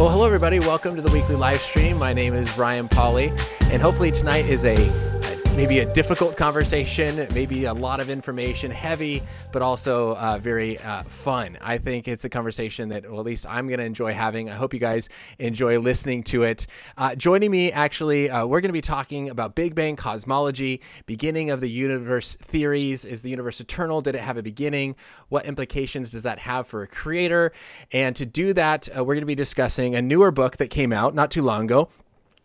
Well, hello, everybody. Welcome to the weekly live stream. My name is Ryan Pauly, and hopefully tonight is a maybe a difficult conversation, maybe a lot of information, heavy, but also uh, very uh, fun. I think it's a conversation that, well, at least I'm going to enjoy having. I hope you guys enjoy listening to it. Uh, joining me, actually, uh, we're going to be talking about Big Bang cosmology, beginning of the universe theories. Is the universe eternal? Did it have a beginning? What implications does that have for a creator? And to do that, uh, we're going to be discussing a newer book that came out not too long ago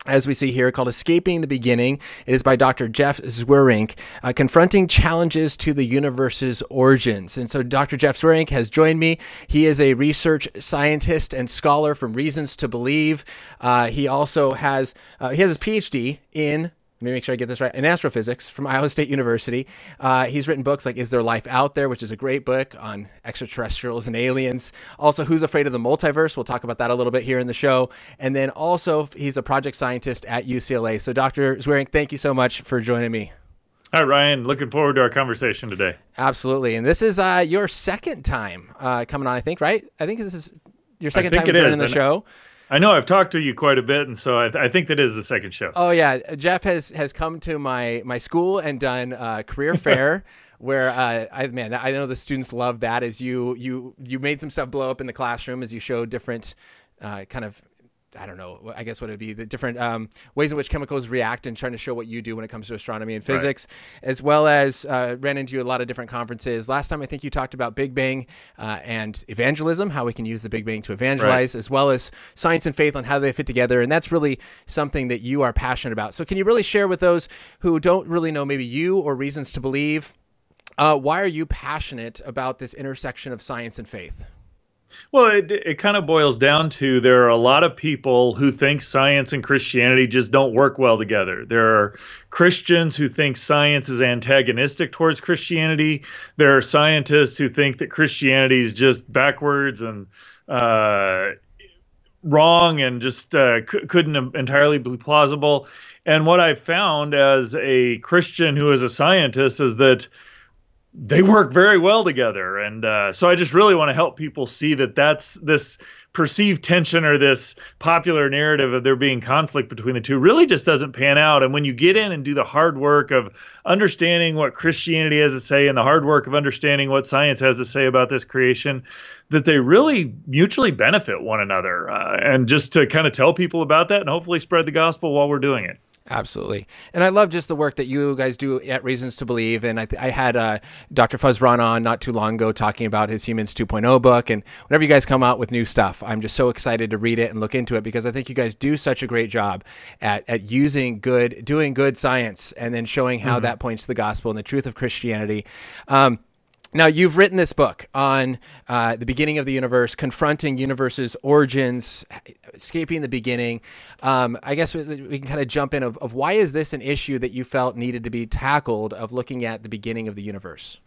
as we see here, called Escaping the Beginning. It is by Dr. Jeff Zweerink, uh, confronting challenges to the universe's origins. And so Dr. Jeff Zweerink has joined me. He is a research scientist and scholar from Reasons to Believe. Uh, he also has, uh, he has his PhD in me make sure I get this right. In astrophysics from Iowa State University. Uh, he's written books like Is There Life Out There, which is a great book on extraterrestrials and aliens. Also, Who's Afraid of the Multiverse? We'll talk about that a little bit here in the show. And then also, he's a project scientist at UCLA. So, Dr. Zweerink, thank you so much for joining me. Hi, Ryan. Looking forward to our conversation today. Absolutely. And this is uh, your second time uh, coming on, I think, right? I think this is your second time joining the show. I know I've talked to you quite a bit, and so I, I, think that is the second show. Oh yeah, Jeff has has come to my my school and done uh, career fair. where uh, I man, I know the students love that as you you you made some stuff blow up in the classroom as you showed different uh, kind of I don't know. I guess what it'd be the different um, ways in which chemicals react and trying to show what you do when it comes to astronomy and physics, right. as well as uh, ran into a lot of different conferences. Last time, I think you talked about Big Bang uh, and evangelism, how we can use the Big Bang to evangelize, right. as well as science and faith on how they fit together. And that's really something that you are passionate about. So, can you really share with those who don't really know maybe you or reasons to believe? Uh, why are you passionate about this intersection of science and faith? Well, it, it kind of boils down to there are a lot of people who think science and Christianity just don't work well together. There are Christians who think science is antagonistic towards Christianity. There are scientists who think that Christianity is just backwards and uh, wrong and just uh, c- couldn't entirely be plausible. And what I've found as a Christian who is a scientist is that they work very well together. And uh, so i just really want to help people see that that's this perceived tension or this popular narrative of there being conflict between the two really just doesn't pan out. And when you get in and do the hard work of understanding what christianity has to say and the hard work of understanding what science has to say about this creation that they really mutually benefit one another uh, and just to kind of tell people about that and hopefully spread the gospel while we're doing it Absolutely. And I love just the work that you guys do at Reasons to Believe. And I, th- I had uh, Dr. Fuz Rana on not too long ago talking about his Humans 2.0 book. And whenever you guys come out with new stuff, I'm just so excited to read it and look into it because I think you guys do such a great job at, at using good, doing good science and then showing how mm-hmm. that points to the gospel and the truth of Christianity. Um, now, you've written this book on uh, the beginning of the universe, confronting universe's origins, escaping the beginning. Um, I guess we, can kind of jump in of, of why is this an issue that you felt needed to be tackled of looking at the beginning of the universe?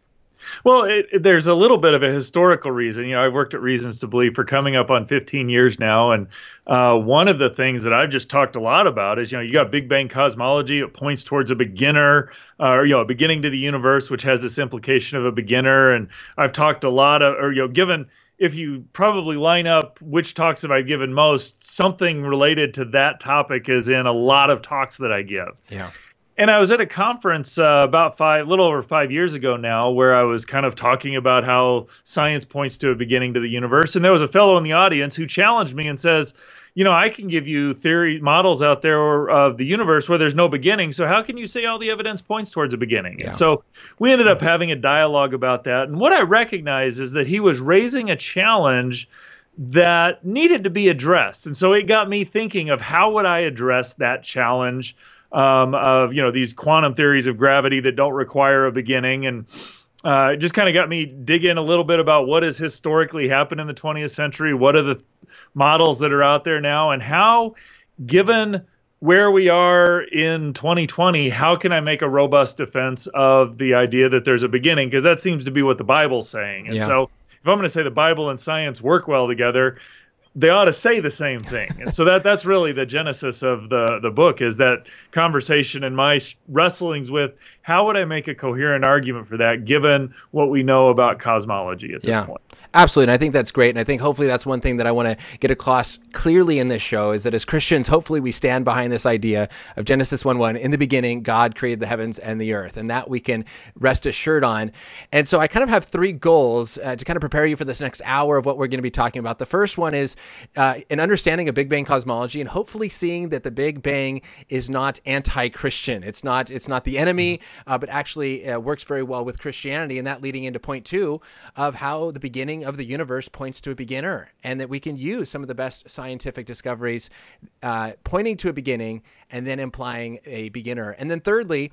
Well, it, it, there's a little bit of a historical reason. You know, I've worked at Reasons to Believe for coming up on 15 years now, and uh, one of the things that I've just talked a lot about is, you know, you got Big Bang cosmology. It points towards a beginner, uh, or you know, a beginning to the universe, which has this implication of a beginner. And I've talked a lot of, or you know, given if you probably line up which talks have I given most, something related to that topic is in a lot of talks that I give. Yeah. And I was at a conference uh, about five, little over five years ago now, where I was kind of talking about how science points to a beginning to the universe. And there was a fellow in the audience who challenged me and says, you know, I can give you theory models out there of the universe where there's no beginning. So how can you say all the evidence points towards a beginning? Yeah. And so we ended up having a dialogue about that. And what I recognize is that he was raising a challenge that needed to be addressed. And so it got me thinking of how would I address that challenge um, of you know these quantum theories of gravity that don't require a beginning. And uh, it just kind of got me digging a little bit about what has historically happened in the 20th century. What are the models that are out there now? And how given where we are in 2020 how can i make a robust defense of the idea that there's a beginning? Because that seems to be what the bible's saying. And yeah. so if i'm going to say the bible and science work well together they ought to say the same thing. And so that that's really the genesis of the the book is that conversation and my wrestlings with how would I make a coherent argument for that given what we know about cosmology at this yeah. point. Absolutely. And I think that's great. And I think hopefully that's one thing that I want to get across clearly in this show is that as Christians, hopefully we stand behind this idea of Genesis 1 1. In the beginning, God created the heavens and the earth, and that we can rest assured on. And so I kind of have three goals uh, to kind of prepare you for this next hour of what we're going to be talking about. The first one is uh, an understanding of Big Bang cosmology and hopefully seeing that the Big Bang is not anti Christian. It's not, it's not the enemy, uh, but actually uh, works very well with Christianity. And that leading into point two of how the beginning beginning of the universe points to a beginner, and that we can use some of the best scientific discoveries uh, pointing to a beginning and then implying a beginner. And then, thirdly,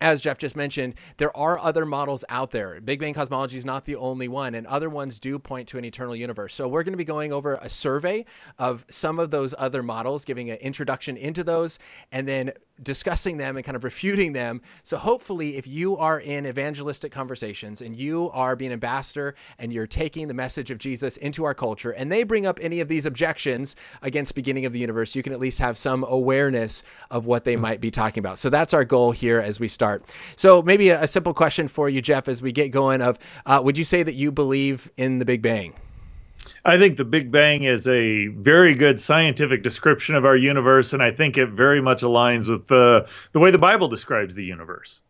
as Jeff just mentioned, there are other models out there. Big Bang cosmology is not the only one, and other ones do point to an eternal universe. So we're going to be going over a survey of some of those other models, giving an introduction into those, and then discussing them and kind of refuting them. So hopefully, if you are in evangelistic conversations and you are being ambassador and you're taking the message of Jesus into our culture, and they bring up any of these objections against beginning of the universe, you can at least have some awareness of what they might be talking about. So that's our goal here as we start. So maybe a, a simple question for you, Jeff, as we get going. Of uh, would you say that you believe in the Big Bang? I think the Big Bang is a very good scientific description of our universe, and I think it very much aligns with the the way the Bible describes the universe.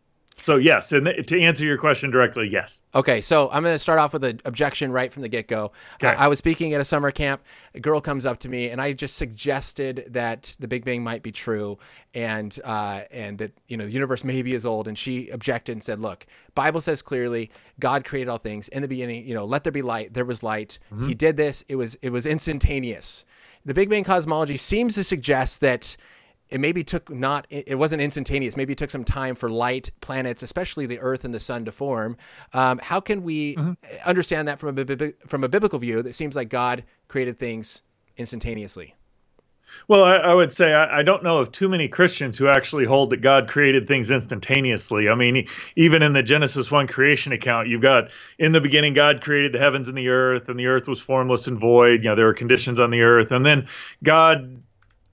So yes, and to answer your question directly, yes. Okay, so I'm going to start off with an objection right from the get go. Okay. Uh, I was speaking at a summer camp. A girl comes up to me, and I just suggested that the Big Bang might be true, and uh, and that you know the universe may be as old. And she objected and said, "Look, Bible says clearly God created all things in the beginning. You know, let there be light. There was light. Mm-hmm. He did this. It was it was instantaneous." The Big Bang cosmology seems to suggest that it maybe took not it wasn't instantaneous maybe it took some time for light planets especially the earth and the sun to form um, how can we mm-hmm. understand that from a from a biblical view that seems like god created things instantaneously well, I, I would say I, I, don't know of too many Christians who actually hold that God created things instantaneously. I mean, even in the Genesis 1 creation account, you've got in the beginning, God created the heavens and the earth, and the earth was formless and void. You know, there were conditions on the earth. And then God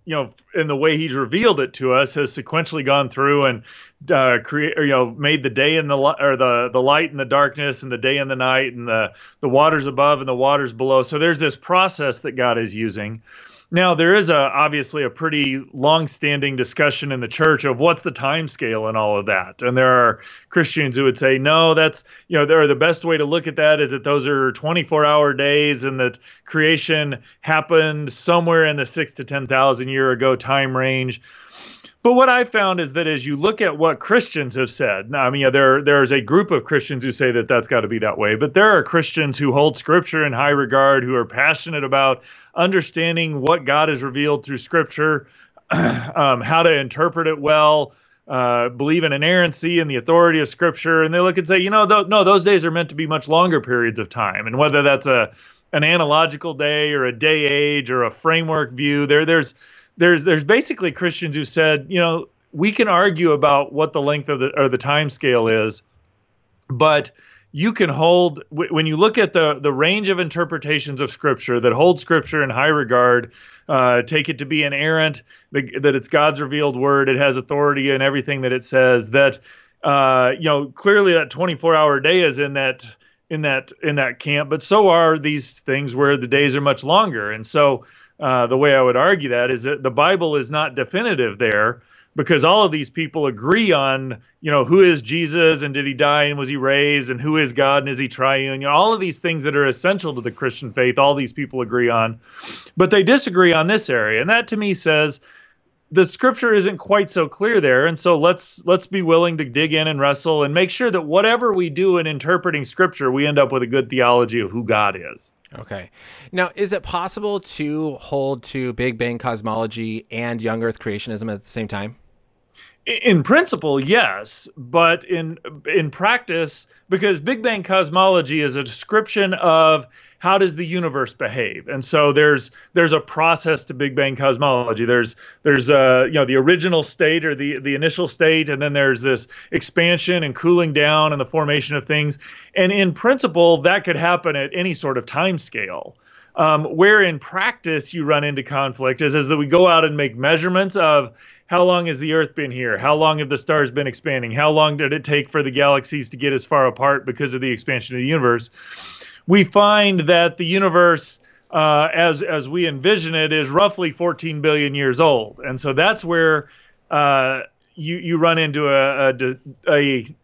you know, in the way he's revealed it to us, has sequentially gone through and uh, create, you know, made the day and the or the the light and the darkness, and the day and the night, and the the waters above and the waters below. So there's this process that God is using. Now there is a obviously a pretty long-standing discussion in the church of what's the time scale and all of that. And there are Christians who would say, no, that's you know, there the best way to look at that is that those are 24-hour days and that creation happened somewhere in the six to ten thousand year ago time range. But what I found is that as you look at what Christians have said, now, I mean, yeah, there there's a group of Christians who say that that's got to be that way, but there are Christians who hold Scripture in high regard, who are passionate about understanding what God has revealed through Scripture, um, how to interpret it well, uh, believe in inerrancy and the authority of Scripture, and they look and say, you know, th- no, those days are meant to be much longer periods of time, and whether that's a an analogical day or a day age or a framework view, there there's there's there's basically Christians who said, you know, we can argue about what the length of the or the time scale is, but you can hold when you look at the the range of interpretations of Scripture that hold Scripture in high regard, uh, take it to be inerrant, that it's God's revealed word, it has authority in everything that it says. That uh, you know clearly that 24 hour day is in that in that in that camp, but so are these things where the days are much longer, and so uh, the way I would argue that is that the Bible is not definitive there because all of these people agree on, you know, who is Jesus and did he die and was he raised and who is God and is he triune? You know, all of these things that are essential to the Christian faith, all these people agree on, but they disagree on this area. And that to me says the scripture isn't quite so clear there and so let's let's be willing to dig in and wrestle and make sure that whatever we do in interpreting scripture we end up with a good theology of who god is. Okay. Now is it possible to hold to big bang cosmology and young earth creationism at the same time in principle yes but in in practice because big bang cosmology is a description of how does the universe behave? And so there's there's a process to Big Bang cosmology. There's there's uh you know the original state or the the initial state, and then there's this expansion and cooling down and the formation of things. And in principle, that could happen at any sort of time scale. Um, where in practice you run into conflict is as that we go out and make measurements of how long has the Earth been here? How long have the stars been expanding? How long did it take for the galaxies to get as far apart because of the expansion of the universe? We find that the universe, uh, as as we envision it, is roughly 14 billion years old, and so that's where uh, you you run into a, a a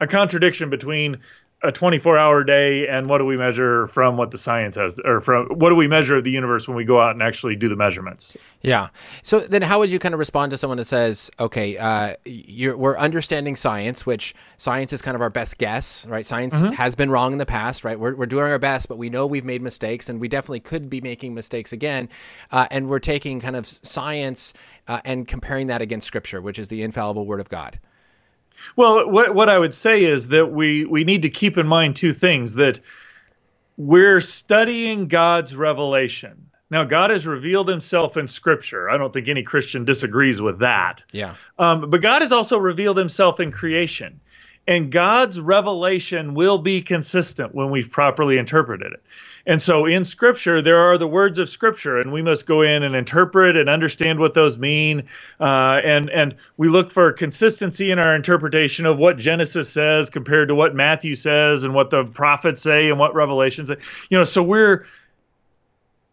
a contradiction between a 24 hour day and what do we measure from what the science has or from what do we measure of the universe when we go out and actually do the measurements? Yeah. So then how would you kind of respond to someone that says okay uh, we're understanding science which science is kind of our best guess right? Science mm-hmm. has been wrong in the past right? We're, we're doing our best but we know we've made mistakes and we definitely could be making mistakes again. Uh, and we're taking kind of science uh, and comparing that against scripture which is the infallible word of god well, what what I would say is that we we need to keep in mind two things that we're studying God's revelation. Now, God has revealed himself in Scripture. I don't think any Christian disagrees with that. Yeah. Um, but God has also revealed himself in creation. And God's revelation will be consistent when we've properly interpreted it. And so in Scripture, there are the words of Scripture, and we must go in and interpret and understand what those mean. Uh, and and we look for consistency in our interpretation of what Genesis says compared to what Matthew says, and what the prophets say, and what Revelation say. You know, so we're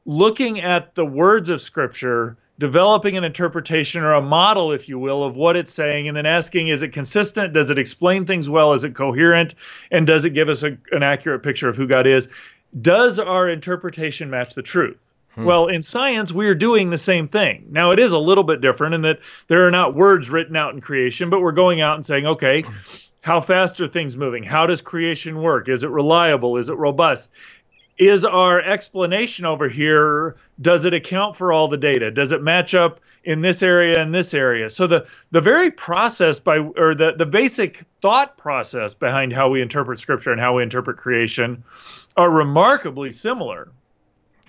looking at the words of Scripture developing an interpretation or a model, if you will, of what it's saying, and then asking, is it consistent? Does it explain things well? Is it coherent? And does it give us a, an accurate picture of who God is? Does our interpretation match the truth? Hmm. Well, in science, we are doing the same thing. Now, it is a little bit different in that there are not words written out in creation, but we're going out and saying, okay, how fast are things moving? How does creation work? Is it reliable? Is it robust? Is our explanation over here, does it account for all the data? Does it match up in this area and this area? So the, the very process by, or the, the basic thought process behind how we interpret scripture and how we interpret creation are remarkably similar.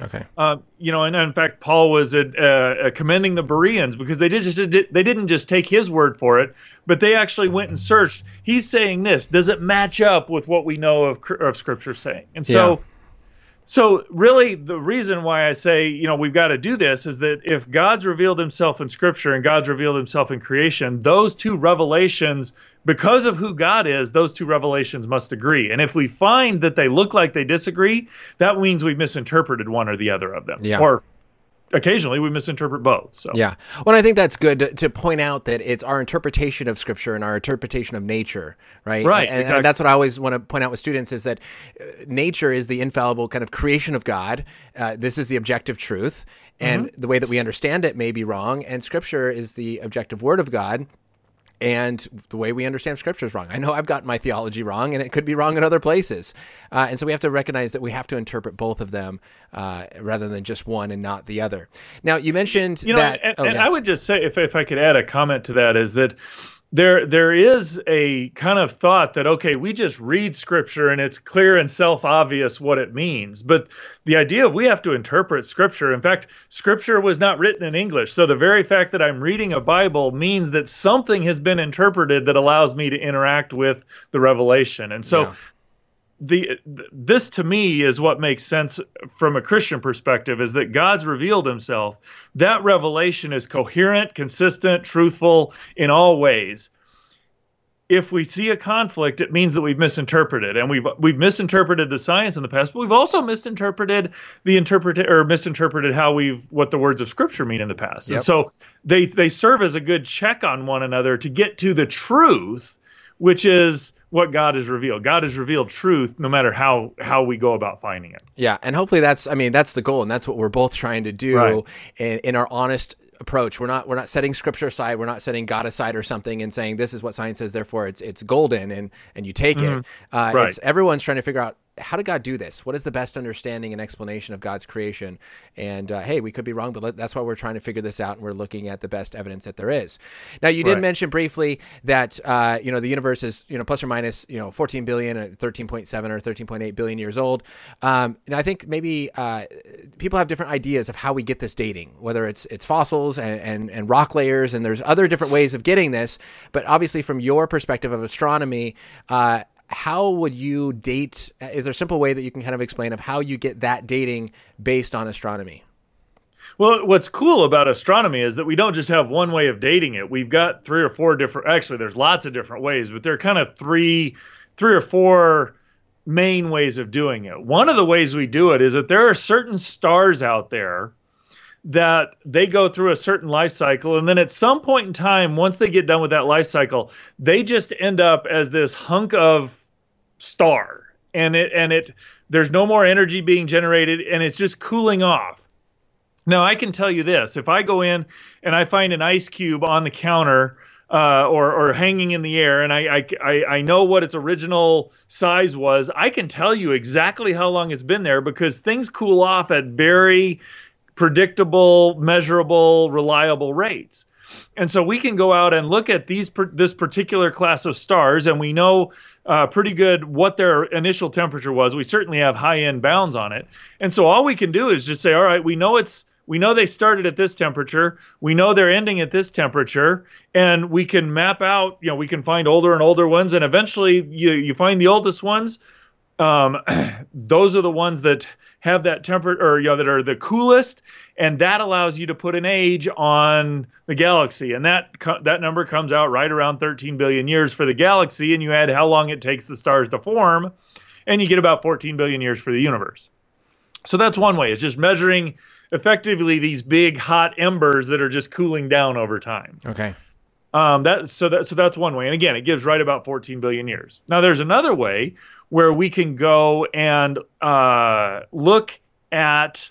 Okay. Uh, you know, and in fact, Paul was uh, uh, commending the Bereans because they did just they didn't just take his word for it, but they actually went and searched. He's saying this. Does it match up with what we know of of Scripture saying? And so. Yeah. So really the reason why I say, you know, we've got to do this is that if God's revealed himself in scripture and God's revealed himself in creation, those two revelations because of who God is, those two revelations must agree. And if we find that they look like they disagree, that means we've misinterpreted one or the other of them. Yeah. Or occasionally we misinterpret both. So yeah, well, I think that's good to, to, point out that it's our interpretation of Scripture and our interpretation of nature, right? Right. And, exactly. and that's what I always want to point out with students is that uh, nature is the infallible kind of creation of God. Uh, this is the objective truth, and mm-hmm. the way that we understand it may be wrong. And Scripture is the objective Word of God and the way we understand scripture is wrong. I know I've gotten my theology wrong, and it could be wrong in other places. Uh, and so we have to recognize that we have to interpret both of them uh, rather than just one and not the other. Now, you mentioned you know, that. And, oh, and yeah. I would just say, if, if I could add a comment to that, is that there there is a kind of thought that okay we just read scripture and it's clear and self-obvious what it means. But the idea of we have to interpret scripture in fact scripture was not written in english. So the very fact that i'm reading a bible means that something has been interpreted that allows me to interact with the revelation. And so yeah the this to me is what makes sense from a Christian perspective is that God's revealed himself. That revelation is coherent, consistent, truthful in all ways. If we see a conflict, it means that we've misinterpreted, and we've we've misinterpreted the science in the past, but we've also misinterpreted the interpret or misinterpreted how we've what the words of Scripture mean in the past. Yep. And so they they serve as a good check on one another to get to the truth, which is what God has revealed. God has revealed truth no matter how how we go about finding it. Yeah, and hopefully that's I mean that's the goal and that's what we're both trying to do right. in, in our honest approach. We're not we're not setting scripture aside. We're not setting God aside or something and saying this is what science says. Therefore, it's it's golden and and you take mm-hmm. it. Uh, right. Everyone's trying to figure out how did God do this? What is the best understanding and explanation of God's creation? And uh, hey, we could be wrong, but let, that's why we're trying to figure this out, and we're looking at the best evidence that there is. Now, you did right. mention briefly that uh, you know the universe is you know plus or minus you know 14 billion, or 13.7 or 13.8 billion years old. Um, and I think maybe uh, people have different ideas of how we get this dating, whether it's it's fossils and, and, and rock layers, and there's other different ways of getting this. But obviously, from your perspective of astronomy uh, how would you date? Is there a simple way that you can kind of explain of how you get that dating based on astronomy? Well, what's cool about astronomy is that we don't just have one way of dating it. We've got three or four different. Actually, there's lots of different ways, but there are kind of three, three or four main ways of doing it. One of the ways we do it is that there are certain stars out there that they go through a certain life cycle and then at some point in time once they get done with that life cycle they just end up as this hunk of star and it and it there's no more energy being generated and it's just cooling off now i can tell you this if i go in and i find an ice cube on the counter uh, or, or hanging in the air, and I, I, I know what its original size was. I can tell you exactly how long it's been there because things cool off at very predictable, measurable, reliable rates. And so we can go out and look at these this particular class of stars, and we know uh, pretty good what their initial temperature was. We certainly have high end bounds on it, and so all we can do is just say, all right, we know it's we know they started at this temperature. We know they're ending at this temperature, and we can map out. You know, we can find older and older ones, and eventually you you find the oldest ones. Um, those are the ones that have that temperature, or you know, that are the coolest, and that allows you to put an age on the galaxy, and that that number comes out right around 13 billion years for the galaxy, and you add how long it takes the stars to form, and you get about 14 billion years for the universe. So that's one way. It's just measuring effectively these big hot embers that are just cooling down over time. Okay. Um, that so that so that's one way, and again, it gives right about 14 billion years. Now, there's another way where we can go and uh, look at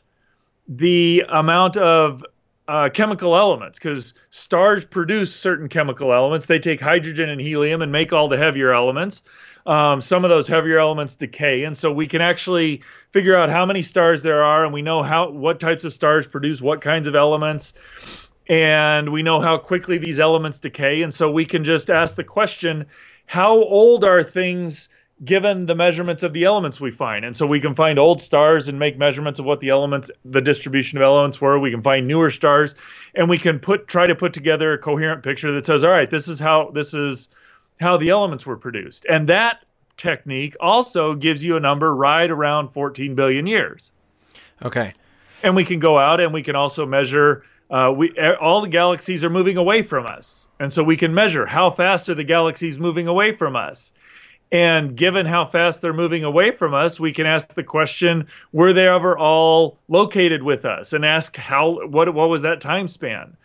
the amount of uh, chemical elements because stars produce certain chemical elements. They take hydrogen and helium and make all the heavier elements um, some of those heavier elements decay, and so we can actually figure out how many stars there are, and we know how what types of stars produce what kinds of elements, and we know how quickly these elements decay, and so we can just ask the question, how old are things? Given the measurements of the elements we find. And so we can find old stars and make measurements of what the elements, the distribution of elements were. We can find newer stars and we can put, try to put together a coherent picture that says, all right, this is how, this is how the elements were produced. And that technique also gives you a number right around 14 billion years. Okay. And we can go out and we can also measure. Uh, we all the galaxies are moving away from us, and so we can measure how fast are the galaxies moving away from us. And given how fast they're moving away from us, we can ask the question: Were they ever all located with us? And ask how what what was that time span?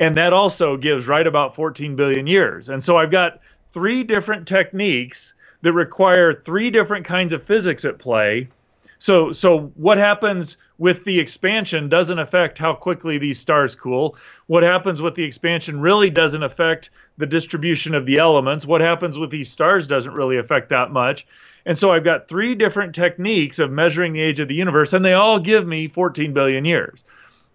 And that also gives right about 14 billion years. And so I've got three different techniques that require three different kinds of physics at play. So, so what happens with the expansion doesn't affect how quickly these stars cool. What happens with the expansion really doesn't affect the distribution of the elements. What happens with these stars doesn't really affect that much. And so I've got three different techniques of measuring the age of the universe, and they all give me 14 billion years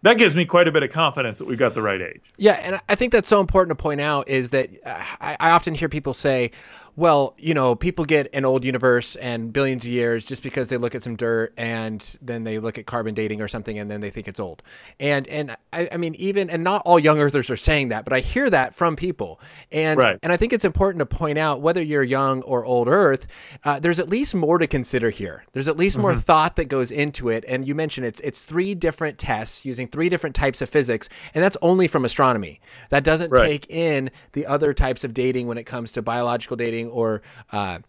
that gives me quite a bit of confidence that we've got the right age. Yeah, and I think that's so important to point out is that uh, I, I often hear people say, well, you know, people get an old universe and billions of years just because they look at some dirt and then they look at carbon dating or something and then they think it's old. And and I, I mean, even and not all young earthers are saying that, but I hear that from people. And right. and I think it's important to point out whether you're young or old Earth, uh, there's at least more to consider here. There's at least mm-hmm. more thought that goes into it. And you mentioned it's it's three different tests using three different types of physics, and that's only from astronomy. That doesn't right. take in the other types of dating when it comes to biological dating or uh,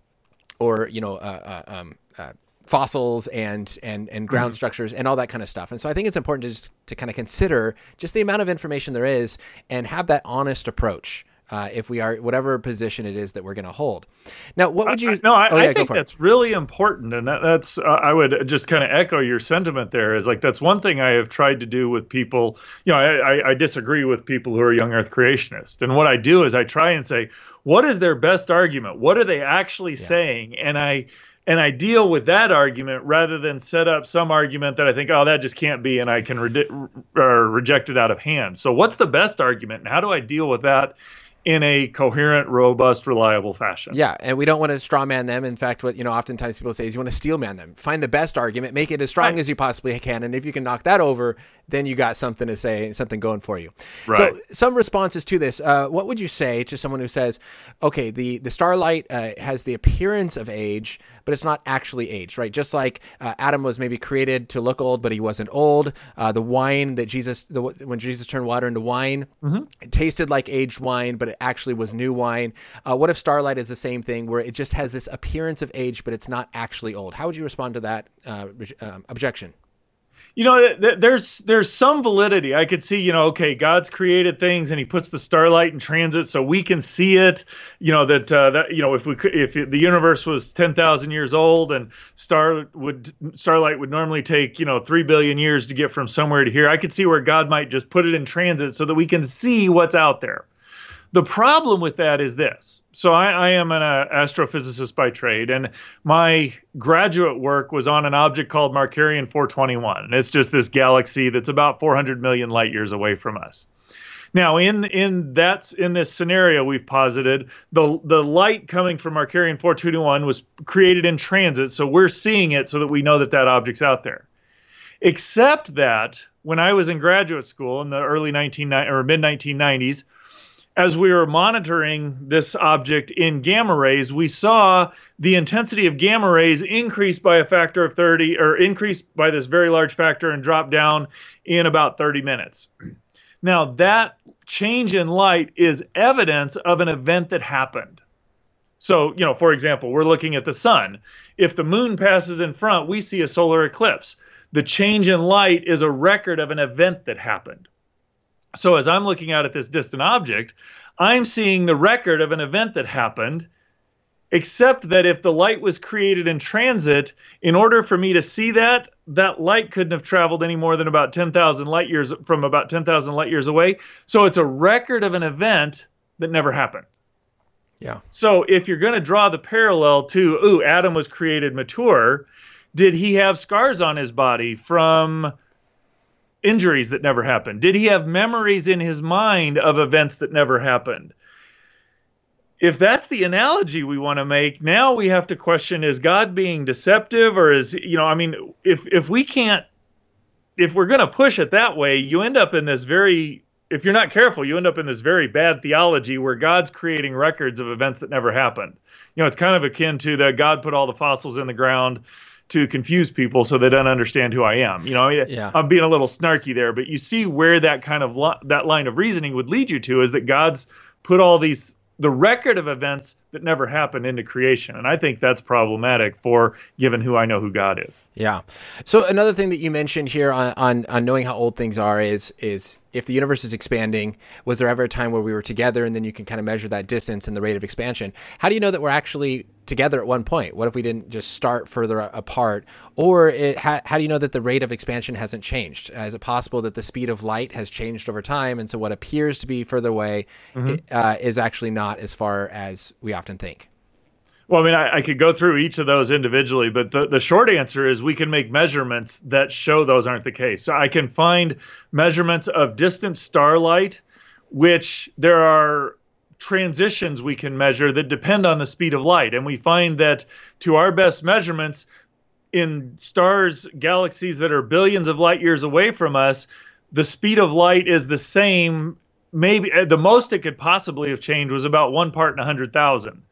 or you know uh, uh, um, uh, fossils and and and ground mm-hmm. structures and all that kind of stuff. And so I think it's important to just to kind of consider just the amount of information there is and have that honest approach uh, if we are whatever position it is that we're going to hold. Now, what would you? I, no, I, oh, yeah, I think that's really important, and that, that's uh, I would just kind of echo your sentiment there. Is like that's one thing I have tried to do with people. You know, I, I disagree with people who are young Earth creationists, and what I do is I try and say, what is their best argument? What are they actually yeah. saying? And I and I deal with that argument rather than set up some argument that I think, oh, that just can't be, and I can re- reject it out of hand. So, what's the best argument, and how do I deal with that in a coherent, robust, reliable fashion. Yeah, and we don't want to straw man them. In fact, what you know, oftentimes people say is you want to steel man them. Find the best argument, make it as strong right. as you possibly can, and if you can knock that over, then you got something to say, something going for you. Right. So, some responses to this. Uh, what would you say to someone who says, "Okay, the the starlight uh, has the appearance of age, but it's not actually aged, right? Just like uh, Adam was maybe created to look old, but he wasn't old. Uh, the wine that Jesus, the, when Jesus turned water into wine, mm-hmm. it tasted like aged wine, but actually was new wine. Uh, what if starlight is the same thing, where it just has this appearance of age, but it's not actually old? How would you respond to that uh, um, objection? you know there's there's some validity i could see you know okay god's created things and he puts the starlight in transit so we can see it you know that uh, that you know if we could if the universe was 10,000 years old and star would starlight would normally take you know 3 billion years to get from somewhere to here i could see where god might just put it in transit so that we can see what's out there the problem with that is this. So I, I am an uh, astrophysicist by trade, and my graduate work was on an object called Markarian 421. And It's just this galaxy that's about 400 million light years away from us. Now, in in that's in this scenario we've posited, the the light coming from Markarian 421 was created in transit, so we're seeing it so that we know that that object's out there. Except that when I was in graduate school in the early 19 or mid 1990s, as we were monitoring this object in gamma rays, we saw the intensity of gamma rays increase by a factor of 30, or increase by this very large factor and drop down in about 30 minutes. Now, that change in light is evidence of an event that happened. So, you know, for example, we're looking at the sun. If the moon passes in front, we see a solar eclipse. The change in light is a record of an event that happened. So as I'm looking out at this distant object, I'm seeing the record of an event that happened, except that if the light was created in transit, in order for me to see that, that light couldn't have traveled any more than about 10,000 light years from about 10,000 light years away. So it's a record of an event that never happened. Yeah. So if you're going to draw the parallel to, ooh, Adam was created mature, did he have scars on his body from injuries that never happened? Did he have memories in his mind of events that never happened? If that's the analogy we want to make, now we have to question is God being deceptive or is, you know, I mean, if if we can't if we're going to push it that way, you end up in this very if you're not careful, you end up in this very bad theology where God's creating records of events that never happened. You know, it's kind of akin to that God put all the fossils in the ground to confuse people so they don't understand who I am. You know, yeah. I'm being a little snarky there, but you see where that kind of that line of reasoning would lead you to is that God's put all these the record of events that never happened into creation. And I think that's problematic for given who I know who God is. Yeah. So another thing that you mentioned here on, on, on knowing how old things are is is if the universe is expanding, was there ever a time where we were together and then you can kind of measure that distance and the rate of expansion? How do you know that we're actually together at one point? What if we didn't just start further apart? Or it, how, how, do you know that the rate of expansion hasn't changed? Is it possible that the speed of light has changed over time? And so what appears to be further away mm-hmm. uh, is actually not as far as we often think? Well, I mean, I, I, could go through each of those individually, but the, the short answer is we can make measurements that show those aren't the case. So I can find measurements of distant starlight, which there are transitions we can measure that depend on the speed of light. And we find that to our best measurements, in stars, galaxies that are billions of light years away from us, the speed of light is the same. Maybe the most it could possibly have changed was about one part in a hundred thousand.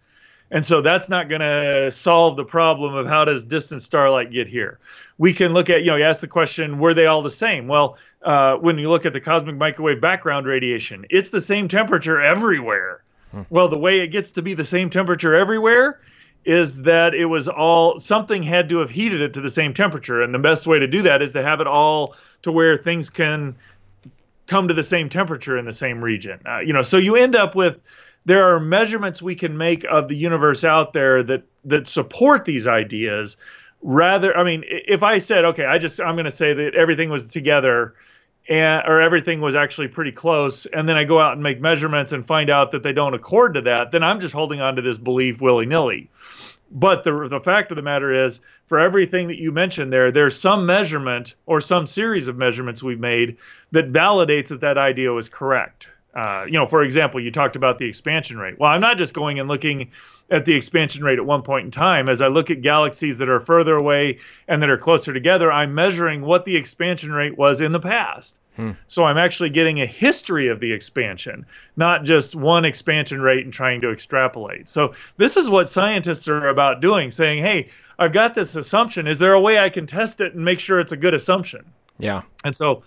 And so that's not going to solve the problem of how does distant starlight get here. We can look at, you know, you ask the question, were they all the same? Well, uh, when you look at the cosmic microwave background radiation, it's the same temperature everywhere. Hmm. Well, the way it gets to be the same temperature everywhere is that it was all something had to have heated it to the same temperature. And the best way to do that is to have it all to where things can come to the same temperature in the same region. Uh, you know, so you end up with there are measurements we can make of the universe out there that that support these ideas. Rather i mean if i said okay i just i'm going to say that everything was together and or everything was actually pretty close and then i go out and make measurements and find out that they don't accord to that then i'm just holding on to this belief willy-nilly. But the the fact of the matter is for everything that you mentioned there there's some measurement or some series of measurements we've made that validates that that idea was correct Uh, you know, for example, you talked about the expansion rate. Well, I'm not just going and looking at the expansion rate at one point in time. As I look at galaxies that are further away and that are closer together, I'm measuring what the expansion rate was in the past. Hmm. So I'm actually getting a history of the expansion, not just one expansion rate and trying to extrapolate. So this is what scientists are about doing, saying, "Hey, I've got this assumption. Is there a way I can test it and make sure it's a good assumption?" Yeah. And so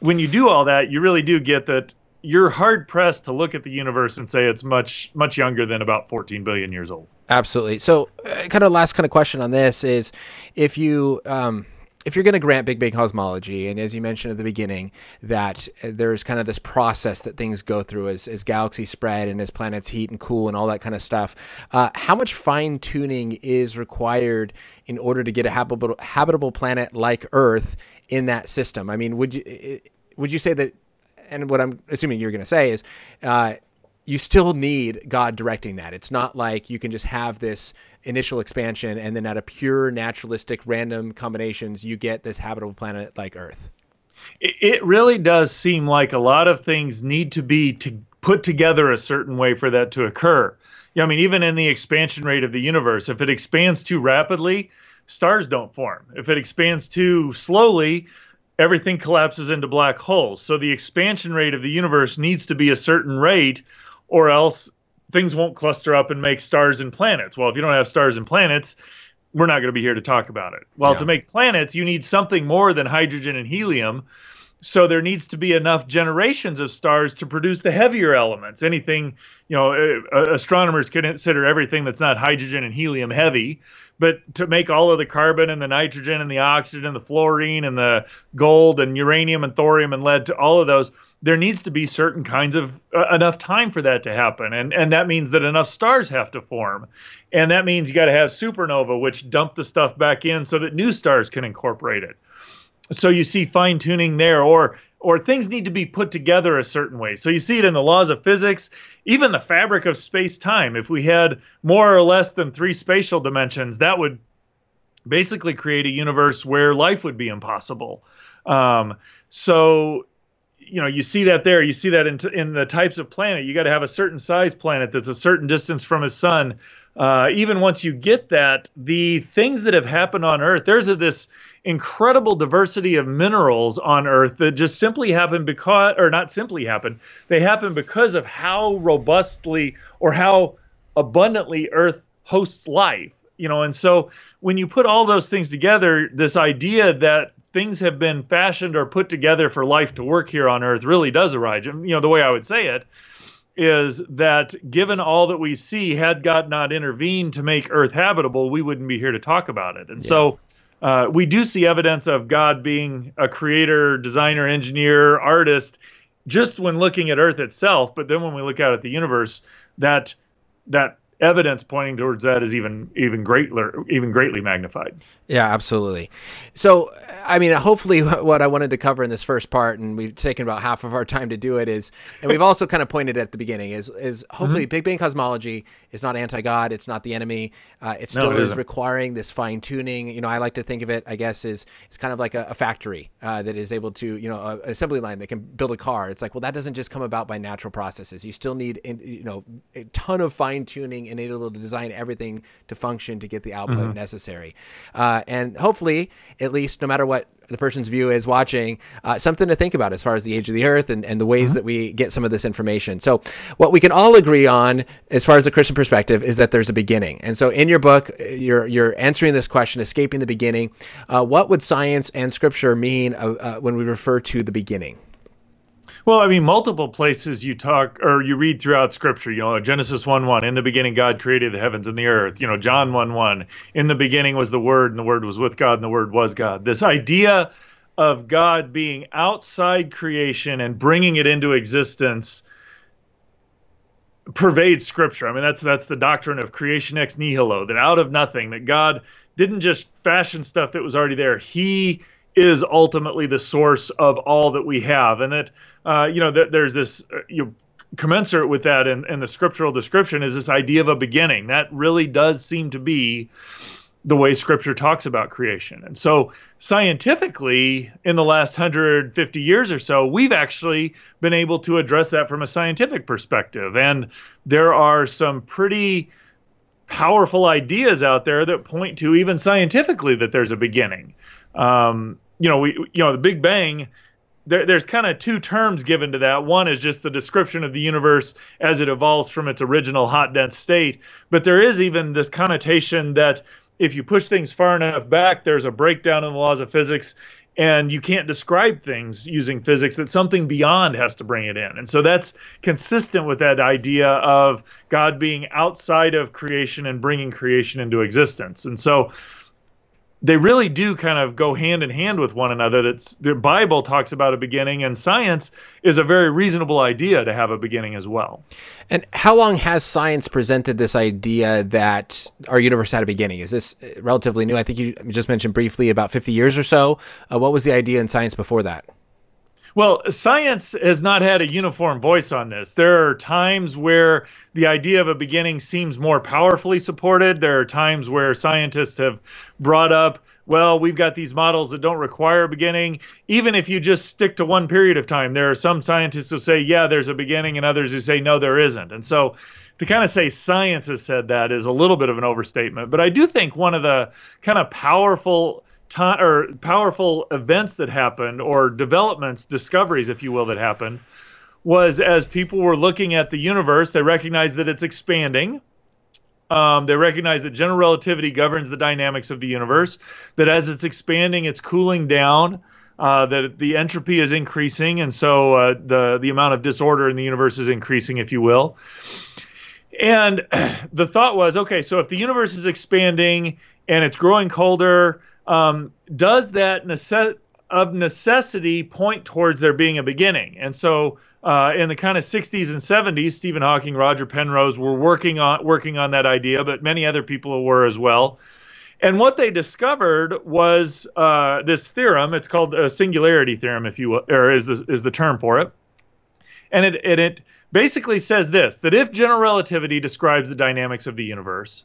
when you do all that, you really do get that you're hard pressed to look at the universe and say it's much much younger than about 14 billion years old. Absolutely. So, uh, kind of last kind of question on this is, if you um, if you're going to grant Big Bang cosmology, and as you mentioned at the beginning, that uh, there's kind of this process that things go through as, as galaxies spread and as planets heat and cool and all that kind of stuff, uh, how much fine tuning is required in order to get a habitable, habitable planet like Earth in that system? I mean, would you would you say that? And what I'm assuming you're going to say is, uh, you still need God directing that. It's not like you can just have this initial expansion and then out of pure naturalistic random combinations you get this habitable planet like Earth. It really does seem like a lot of things need to be to put together a certain way for that to occur. Yeah, I mean, even in the expansion rate of the universe, if it expands too rapidly, stars don't form. If it expands too slowly, everything collapses into black holes. So the expansion rate of the universe needs to be a certain rate or else things won't cluster up and make stars and planets. Well, if you don't have stars and planets, we're not going to be here to talk about it. Well, yeah. to make planets, you need something more than hydrogen and helium. So there needs to be enough generations of stars to produce the heavier elements. Anything, you know, astronomers consider everything that's not hydrogen and helium heavy, but to make all of the carbon and the nitrogen and the oxygen and the fluorine and the gold and uranium and thorium and lead to all of those, there needs to be certain kinds of uh, enough time for that to happen. And and that means that enough stars have to form. And that means you got to have supernova which dump the stuff back in so that new stars can incorporate it. So you see fine tuning there or or things need to be put together a certain way. So you see it in the laws of physics even the fabric of space time if we had more or less than three spatial dimensions that would basically create a universe where life would be impossible. Um, so you know you see that there. You see that in, in the types of planet. You got to have a certain size planet that's a certain distance from his sun. Uh, even once you get that the things that have happened on earth there's a, this incredible diversity of minerals on earth that just simply happen because or not simply happen they happen because of how robustly or how abundantly earth hosts life you know and so when you put all those things together this idea that things have been fashioned or put together for life to work here on Earth really does arise. You know, the way I would say it is that given all that we see, had God not intervened to make Earth habitable, we wouldn't be here to talk about it. And yeah. so uh, we do see evidence of God being a creator, designer, engineer, artist, just when looking at Earth itself. But then when we look out at the universe, that that evidence pointing towards that is even even greatly even greatly magnified. Yeah, absolutely. So, I mean, hopefully, what I wanted to cover in this first part, and we've taken about half of our time to do it, is, and we've also kind of pointed at the beginning, is is hopefully mm-hmm. Big Bang cosmology is not anti-God, it's not the enemy. Uh, it still no, it is requiring this fine tuning. You know, I like to think of it, I guess, is it's kind of like a, a factory uh, that is able to, you know, a, an assembly line that can build a car. It's like, well, that doesn't just come about by natural processes. You still need, you know, a ton of fine tuning and able to design everything to function to get the output mm-hmm. necessary. Uh, and hopefully, at least, no matter what the person's view is watching, uh, something to think about as far as the age of the earth and, and the ways mm-hmm. that we get some of this information. So, what we can all agree on, as far as the Christian perspective, is that there's a beginning. And so, in your book, you're you're answering this question, escaping the beginning. Uh, what would science and Scripture mean uh, uh when we refer to the beginning? Well, I mean, multiple places you talk or you read throughout Scripture. You know, Genesis one one. In the beginning, God created the heavens and the earth. You know, John one one. In the beginning was the Word, and the Word was with God, and the Word was God. This idea of God being outside creation and bringing it into existence pervades Scripture. I mean, that's that's the doctrine of creation ex nihilo. That out of nothing, that God didn't just fashion stuff that was already there. He is ultimately the source of all that we have, and that uh, you know that there's this uh, you know, commensurate with that in, in the scriptural description is this idea of a beginning that really does seem to be the way scripture talks about creation. And so, scientifically, in the last 150 years or so, we've actually been able to address that from a scientific perspective. And there are some pretty powerful ideas out there that point to, even scientifically, that there's a beginning. Um, you know, we, you know, the Big Bang. There, there's kind of two terms given to that. One is just the description of the universe as it evolves from its original hot, dense state. But there is even this connotation that if you push things far enough back, there's a breakdown in the laws of physics, and you can't describe things using physics, that something beyond has to bring it in. And so that's consistent with that idea of God being outside of creation and bringing creation into existence. And so they really do kind of go hand in hand with one another. That's the Bible talks about a beginning, and science is a very reasonable idea to have a beginning as well. And how long has science presented this idea that our universe had a beginning? Is this relatively new? I think you just mentioned briefly about 50 years or so. Uh, what was the idea in science before that? Well, science has not had a uniform voice on this. There are times where the idea of a beginning seems more powerfully supported. There are times where scientists have brought up, well, we've got these models that don't require a beginning. Even if you just stick to one period of time, there are some scientists who say, yeah, there's a beginning, and others who say, no, there isn't. And so to kind of say science has said that is a little bit of an overstatement. But I do think one of the kind of powerful or powerful events that happened or developments, discoveries, if you will, that happened was as people were looking at the universe, they recognized that it's expanding. Um, they recognize that general relativity governs the dynamics of the universe. That as it's expanding, it's cooling down. Uh, that the entropy is increasing, and so uh, the the amount of disorder in the universe is increasing, if you will. And the thought was, okay, so if the universe is expanding and it's growing colder, um, does that necess- of necessity point towards there being a beginning? And so, uh, in the kind of 60s and 70s, Stephen Hawking, Roger Penrose were working on working on that idea, but many other people were as well. And what they discovered was uh, this theorem. It's called a singularity theorem, if you will, or is the, is the term for it. And it, it it basically says this: that if general relativity describes the dynamics of the universe,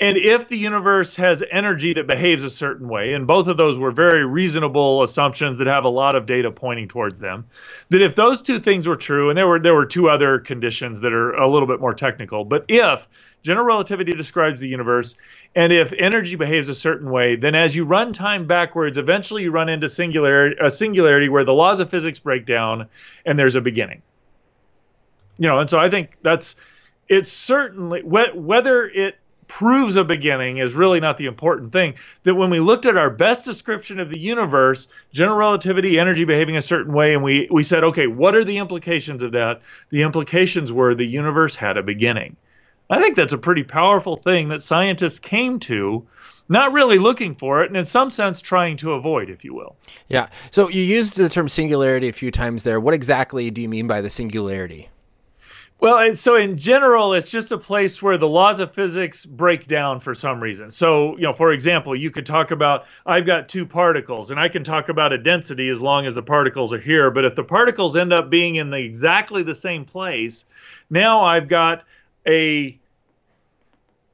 and if the universe has energy that behaves a certain way, and both of those were very reasonable assumptions that have a lot of data pointing towards them, that if those two things were true, and there were there were two other conditions that are a little bit more technical, but if general relativity describes the universe, and if energy behaves a certain way, then as you run time backwards, eventually you run into singularity, a singularity where the laws of physics break down, and there's a beginning. You know, and so I think that's it's certainly whether it proves a beginning is really not the important thing. That when we looked at our best description of the universe, general relativity, energy behaving a certain way, and we, we said, okay, what are the implications of that? The implications were the universe had a beginning. I think that's a pretty powerful thing that scientists came to not really looking for it, and in some sense trying to avoid, if you will. Yeah. So you used the term singularity a few times there. What exactly do you mean by the singularity? Well, so in general, it's just a place where the laws of physics break down for some reason. So, you know, for example, you could talk about I've got two particles, and I can talk about a density as long as the particles are here. But if the particles end up being in the, exactly the same place, now I've got a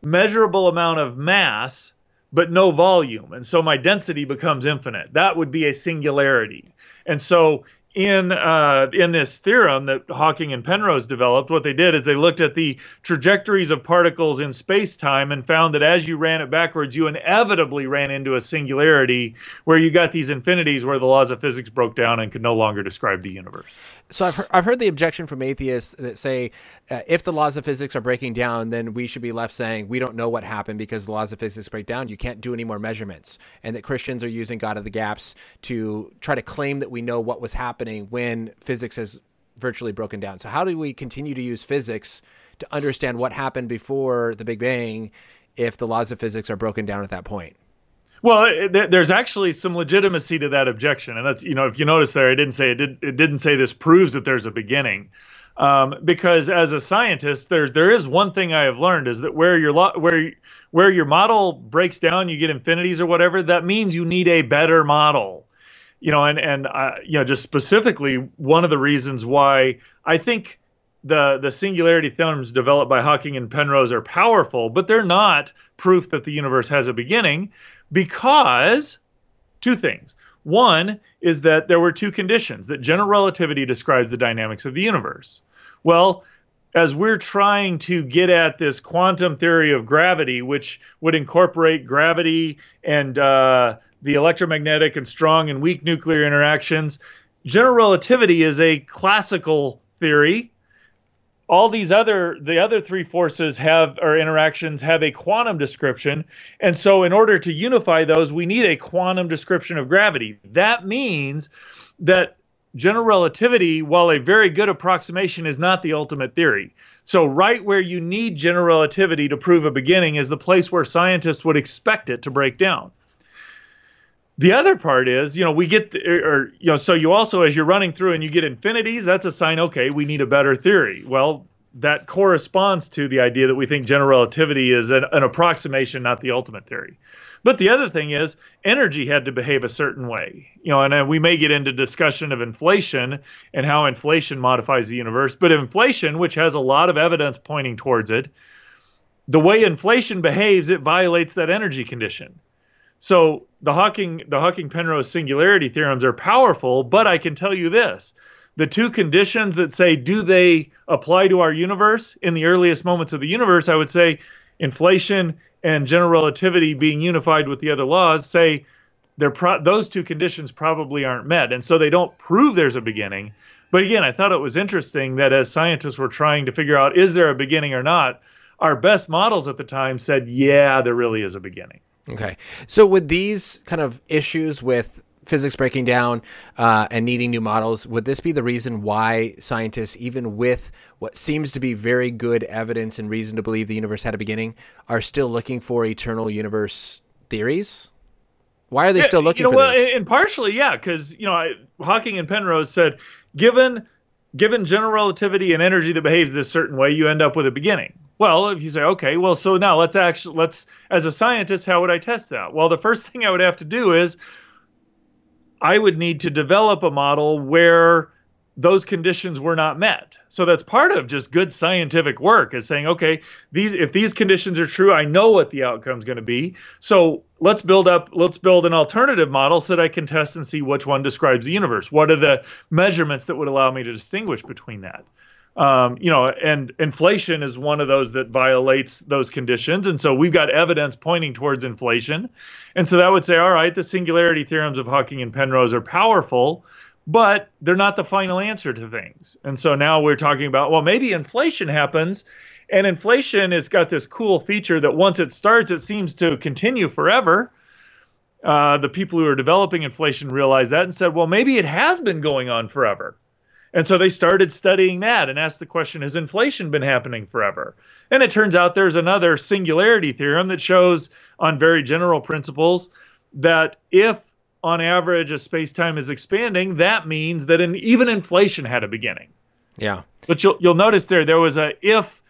measurable amount of mass, but no volume. And so my density becomes infinite. That would be a singularity. And so in uh, in this theorem that Hawking and Penrose developed, what they did is they looked at the trajectories of particles in space time and found that as you ran it backwards, you inevitably ran into a singularity where you got these infinities where the laws of physics broke down and could no longer describe the universe. So I've heard, I've heard the objection from atheists that say uh, if the laws of physics are breaking down, then we should be left saying we don't know what happened because the laws of physics break down. You can't do any more measurements, and that Christians are using God of the gaps to try to claim that we know what was happening happening when physics has virtually broken down. So how do we continue to use physics to understand what happened before the Big Bang if the laws of physics are broken down at that point? Well, it, there's actually some legitimacy to that objection, and that's you know if you notice there, I didn't say it, did, it didn't say this proves that there's a beginning, um, because as a scientist, there there is one thing I have learned is that where your lo- where where your model breaks down, you get infinities or whatever. That means you need a better model you know, and and uh, you know, just specifically one of the reasons why I think the the singularity theorems developed by Hawking and Penrose are powerful, but they're not proof that the universe has a beginning because two things. One is that there were two conditions that general relativity describes the dynamics of the universe. Well, as we're trying to get at this quantum theory of gravity, which would incorporate gravity and uh, the electromagnetic and strong and weak nuclear interactions, general relativity is a classical theory. All these other the other three forces have or interactions have a quantum description. And so in order to unify those we need a quantum description of gravity. That means that general relativity while a very good approximation is not the ultimate theory. So right where you need general relativity to prove a beginning is the place where scientists would expect it to break down the other part is, you know, we get, the, or, you know, so you also, as you're running through and you get infinities, that's a sign, okay, we need a better theory. Well, that corresponds to the idea that we think general relativity is an, an approximation, not the ultimate theory. But the other thing is, energy had to behave a certain way, you know, and uh, we may get into discussion of inflation and how inflation modifies the universe. But inflation, which has a lot of evidence pointing towards it, the way inflation behaves, it violates that energy condition. So the Hawking the Hawking Penrose singularity theorems are powerful, but I can tell you this. The two conditions that say do they apply to our universe in the earliest moments of the universe, I would say inflation and general relativity being unified with the other laws say pro- those two conditions probably aren't met and so they don't prove there's a beginning. But again, I thought it was interesting that as scientists were trying to figure out is there a beginning or not, our best models at the time said, yeah, there really is a beginning. Okay. So with these kind of issues with physics breaking down uh, and needing new models, would this be the reason why scientists, even with what seems to be very good evidence and reason to believe the universe had a beginning, are still looking for eternal universe theories? Why are they still looking you know, for well, this? And partially, yeah, because you know, I, Hawking and Penrose said, given given general relativity and energy that behaves this certain way, you end up with a beginning. Well, if you say, okay, well, so now let's actually let's as a scientist, how would I test that? Well, the first thing I would have to do is I would need to develop a model where those conditions were not met. So that's part of just good scientific work is saying, okay, these if these conditions are true, I know what the outcome is going to be. So let's build up let's build an alternative model so that I can test and see which one describes the universe. What are the measurements that would allow me to distinguish between that? Um, you know, and inflation is one of those that violates those conditions. And so we've got evidence pointing towards inflation. And so that would say, all right, the singularity theorems of Hawking and Penrose are powerful, but they're not the final answer to things. And so now we're talking about, well, maybe inflation happens. And inflation has got this cool feature that once it starts, it seems to continue forever. Uh, the people who are developing inflation realized that and said, well, maybe it has been going on forever. And so they started studying that and asked the question Has inflation been happening forever? And it turns out there's another singularity theorem that shows, on very general principles, that if on average a space time is expanding, that means that an, even inflation had a beginning. Yeah. But you'll, you'll notice there, there was a if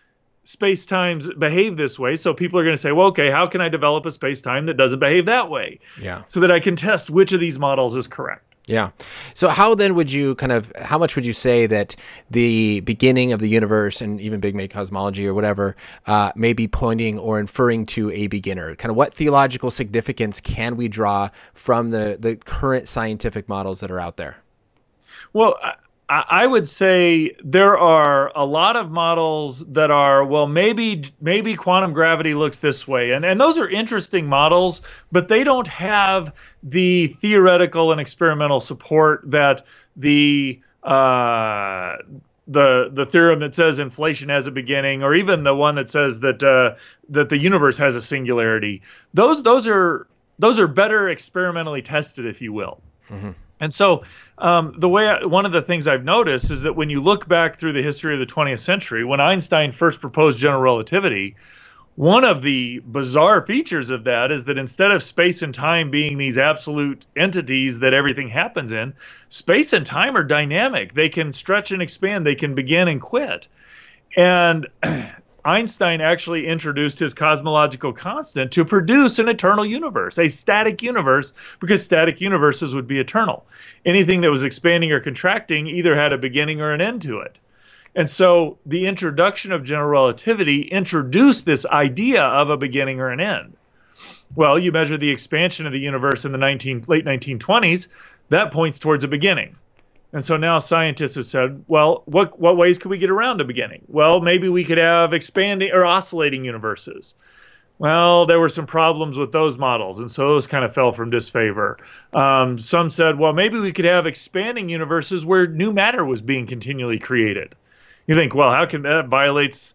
space times behave this way. So people are going to say, well, okay, how can I develop a space time that doesn't behave that way? Yeah. So that I can test which of these models is correct. Yeah. So how then would you kind of how much would you say that the beginning of the universe and even Big Bang cosmology or whatever uh, may be pointing or inferring to a beginner? Kind of what theological significance can we draw from the the current scientific models that are out there? Well, I would say there are a lot of models that are well maybe maybe quantum gravity looks this way. And and those are interesting models but they don't have the theoretical and experimental support that the uh, the the theorem that says inflation has a beginning or even the one that says that uh, that the universe has a singularity. Those those are those are better experimentally tested if you will. Mm-hmm. And so, um, the way I, one of the things I've noticed is that when you look back through the history of the 20th century, when Einstein first proposed general relativity, one of the bizarre features of that is that instead of space and time being these absolute entities that everything happens in, space and time are dynamic. They can stretch and expand, they can begin and quit. And Einstein actually introduced his cosmological constant to produce an eternal universe, a static universe, because static universes would be eternal. Anything that was expanding or contracting either had a beginning or an end to it. And so the introduction of general relativity introduced this idea of a beginning or an end. Well, you measure the expansion of the universe in the 19, late 1920s, that points towards a beginning. And so now scientists have said, well, what, what ways could we get around a beginning? Well, maybe we could have expanding or oscillating universes. Well, there were some problems with those models, and so those kind of fell from disfavor. Um, some said, well, maybe we could have expanding universes where new matter was being continually created. You think, well, how can that violates,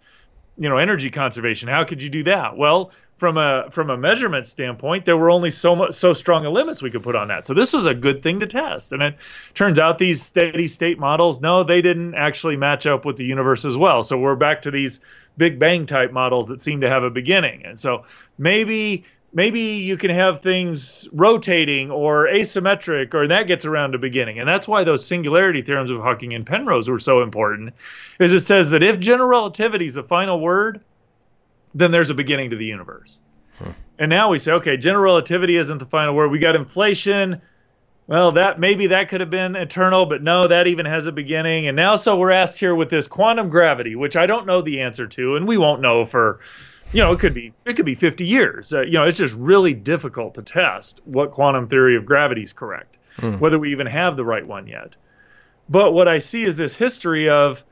you know, energy conservation? How could you do that? Well, from a from a measurement standpoint, there were only so much so strong a limits we could put on that. So this was a good thing to test. And it turns out these steady state models, no, they didn't actually match up with the universe as well. So we're back to these Big Bang type models that seem to have a beginning. And so maybe maybe you can have things rotating or asymmetric or that gets around a beginning and that's why those singularity theorems of hawking and penrose were so important is it says that if general relativity is the final word then there's a beginning to the universe. Huh. And now we say, okay, general relativity isn't the final word. We got inflation. Well, that maybe that could have been eternal, but no, that even has a beginning. And now, so we're asked here with this quantum gravity, which I don't know the answer to, and we won't know for, you know, it could be it could be 50 years. Uh, you know, it's just really difficult to test what quantum theory of gravity is correct, hmm. whether we even have the right one yet. But what I see is this history of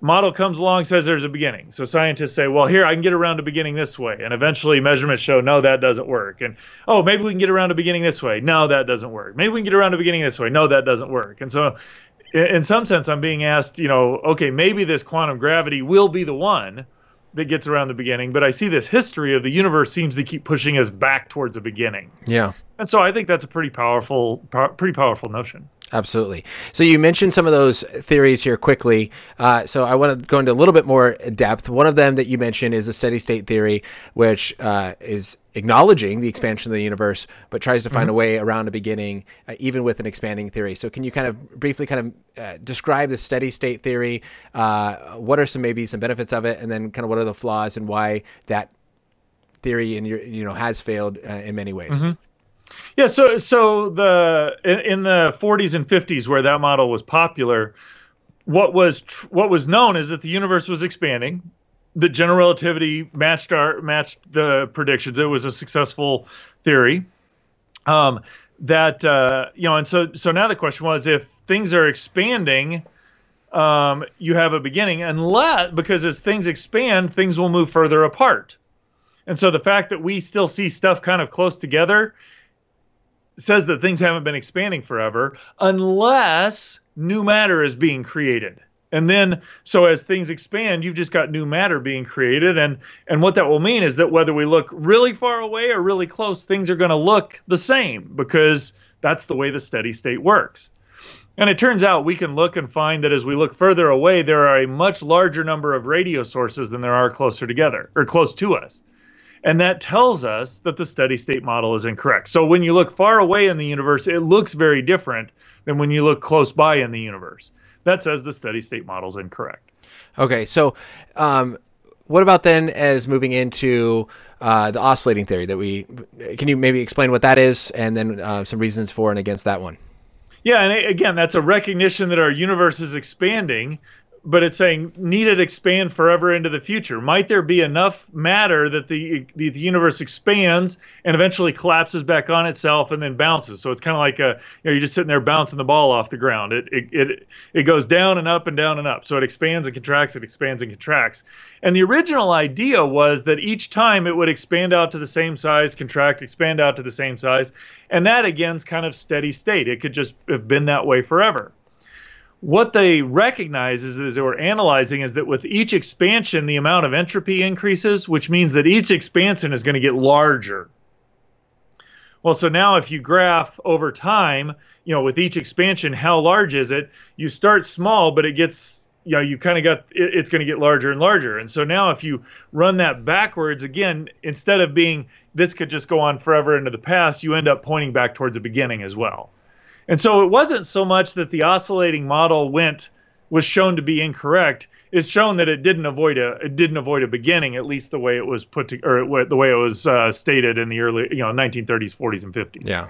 model comes along says there's a beginning. So scientists say well here i can get around to beginning this way. And eventually measurements show no that doesn't work. And oh maybe we can get around to beginning this way. No that doesn't work. Maybe we can get around to beginning this way. No that doesn't work. And so in some sense i'm being asked you know okay maybe this quantum gravity will be the one that gets around the beginning but i see this history of the universe seems to keep pushing us back towards a beginning. Yeah. And so i think that's a pretty powerful pretty powerful notion Absolutely. So you mentioned some of those theories here quickly. Uh, so I want to go into a little bit more depth. One of them that you mentioned is a steady state theory, which uh, is acknowledging the expansion of the universe, but tries to find mm-hmm. a way around a beginning, uh, even with an expanding theory. So can you kind of briefly kind of uh, describe the steady state theory? Uh, what are some maybe some benefits of it, and then kind of what are the flaws and why that theory and your you know has failed uh, in many ways? Mm-hmm. Yeah, so so the in, in, the 40s and 50s where that model was popular, what was tr- what was known is that the universe was expanding. The general relativity matched our matched the predictions. It was a successful theory. Um, that uh, you know, and so so now the question was if things are expanding, um, you have a beginning, unless because as things expand, things will move further apart. And so the fact that we still see stuff kind of close together says that things haven't been expanding forever unless new matter is being created. And then so as things expand, you've just got new matter being created and and what that will mean is that whether we look really far away or really close, things are going to look the same because that's the way the steady state works. And it turns out we can look and find that as we look further away, there are a much larger number of radio sources than there are closer together or close to us. And that tells us that the steady state model is incorrect. So when you look far away in the universe, it looks very different than when you look close by in the universe. That says the steady state model is incorrect. Okay, so um, what about then as moving into uh, the oscillating theory that we can you maybe explain what that is and then uh, some reasons for and against that one? Yeah, and again, that's a recognition that our universe is expanding, but it's saying need it expand forever into the future. Might there be enough matter that the, the, the universe expands and eventually collapses back on itself and then bounces? So it's kind of like a you know you're just sitting there bouncing the ball off the ground. It, it it it goes down and up and down and up. So it expands and contracts. It expands and contracts. And the original idea was that each time it would expand out to the same size, contract, expand out to the same size, and that again is kind of steady state. It could just have been that way forever what they recognize is as they were analyzing is that with each expansion, the amount of entropy increases, which means that each expansion is going to get larger. Well, so now if you graph over time, you know, with each expansion, how large is it? You start small, but it gets, you know, you kind of got, it, it's going to get larger and larger. And so now if you run that backwards, again, instead of being, this could just go on forever into the past, you end up pointing back towards the beginning as well. And so it wasn't so much that the oscillating model went was shown to be incorrect. It's shown that it didn't avoid a it didn't avoid a beginning at least the way it was put to or the way it was uh, stated in the early you know 1930s 40s and 50s yeah.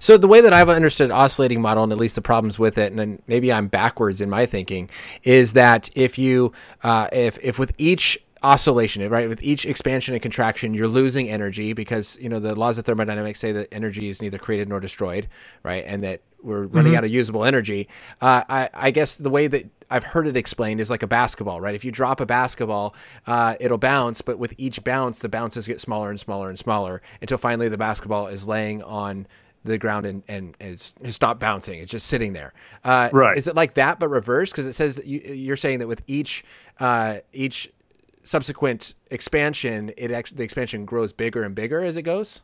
So the way that i've understood oscillating model and at least the problems with it and maybe i'm backwards in my thinking is that if you uh, if if with each oscillation, right? With each expansion and contraction, you're losing energy because you know the laws of thermodynamics say that energy is neither created nor destroyed, right? And that we're running mm-hmm. out of usable energy. Uh, I, I, guess the way that I've heard it explained is like a basketball, right? If you drop a basketball, uh, it'll bounce, but with each bounce, the bounces get smaller and smaller and smaller until finally the basketball is laying on the ground and, and, it's, it's not bouncing. It's just sitting there. Uh, right. Is it like that, but reversed? Because it says you, are saying that with each uh, each subsequent expansion, it actually the expansion grows bigger and bigger as it goes.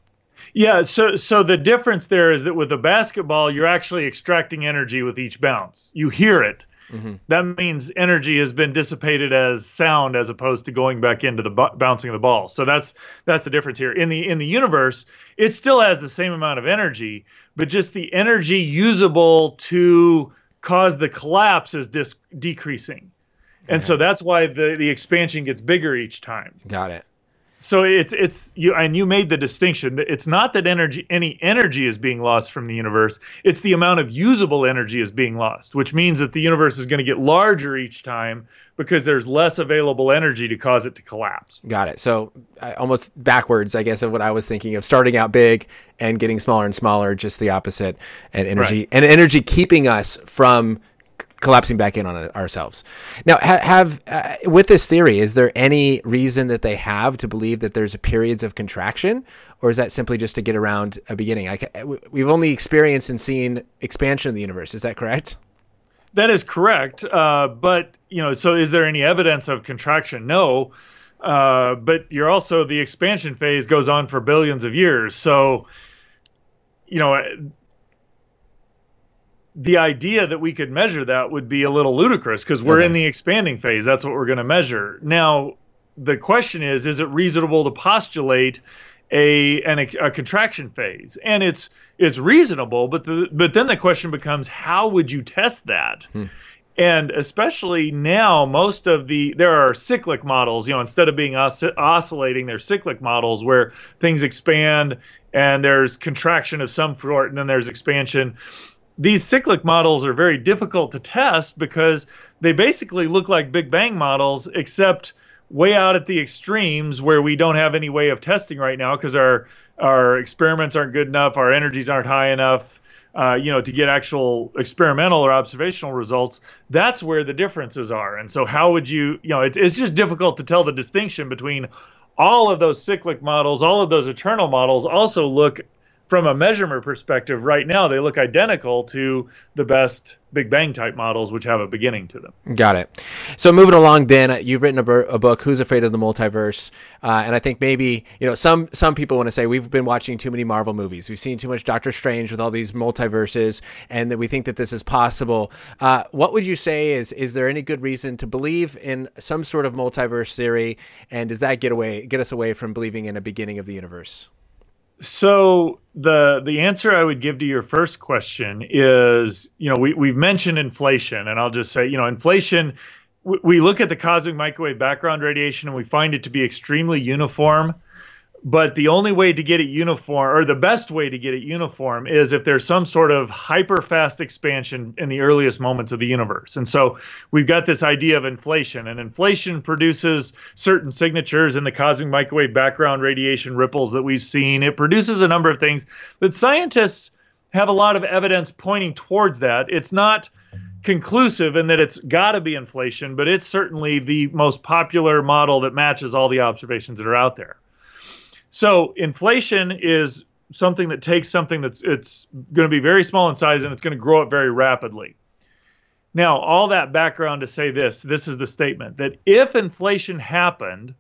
Yeah, so so the difference there is that with a basketball, you're actually extracting energy with each bounce. You hear it. Mm-hmm. That means energy has been dissipated as sound as opposed to going back into the bu- bouncing of the ball. So that's that's the difference here. In the in the universe, it still has the same amount of energy, but just the energy usable to cause the collapse is dis- decreasing. And so that's why the, the expansion gets bigger each time. Got it. So it's it's you and you made the distinction that it's not that energy any energy is being lost from the universe. It's the amount of usable energy is being lost, which means that the universe is going to get larger each time because there's less available energy to cause it to collapse. Got it. So uh, almost backwards, I guess, of what I was thinking of starting out big and getting smaller and smaller, just the opposite, and energy right. and energy keeping us from collapsing back in on ourselves. Now, ha- have uh, with this theory, is there any reason that they have to believe that there's periods of contraction, or is that simply just to get around a beginning? I, we've only experienced and seen expansion of the universe. Is that correct? That is correct. Uh, but you know, so is there any evidence of contraction? No. Uh, but you're also the expansion phase goes on for billions of years. So, you know, the idea that we could measure that would be a little ludicrous because we're okay. in the expanding phase. That's what we're going to measure. Now, the question is: Is it reasonable to postulate a an, a contraction phase? And it's it's reasonable, but the, but then the question becomes: How would you test that? Hmm. And especially now, most of the there are cyclic models. You know, instead of being os- oscillating, they're cyclic models where things expand and there's contraction of some sort, and then there's expansion these cyclic models are very difficult to test because they basically look like Big Bang models, except way out at the extremes where we don't have any way of testing right now because our our experiments aren't good enough, our energies aren't high enough, uh, you know, to get actual experimental or observational results. That's where the differences are. And so, how would you, you know, it's it's just difficult to tell the distinction between all of those cyclic models, all of those eternal models also look from a measurement perspective, right now they look identical to the best Big Bang type models, which have a beginning to them. Got it. So moving along, Dan, you've written a, a book, "Who's Afraid of the Multiverse," uh, and I think maybe you know some some people want to say we've been watching too many Marvel movies, we've seen too much Doctor Strange with all these multiverses, and that we think that this is possible. Uh, what would you say is is there any good reason to believe in some sort of multiverse theory, and does that get away get us away from believing in a beginning of the universe? So the the answer I would give to your first question is, you know, we we've mentioned inflation, and I'll just say, you know, inflation. we look at the cosmic microwave background radiation, and we find it to be extremely uniform but the only way to get it uniform or the best way to get it uniform is if there's some sort of hyper fast expansion in the earliest moments of the universe. And so we've got this idea of inflation and inflation produces certain signatures in the cosmic microwave background radiation ripples that we've seen. It produces a number of things that scientists have a lot of evidence pointing towards that. It's not conclusive in that it's got to be inflation but it's certainly the most popular model that matches all the observations that are out there so inflation is something that takes something that's it's going to be very small in size and it's going to grow up very rapidly. Now, all that background to say this, this is the statement that if inflation happened,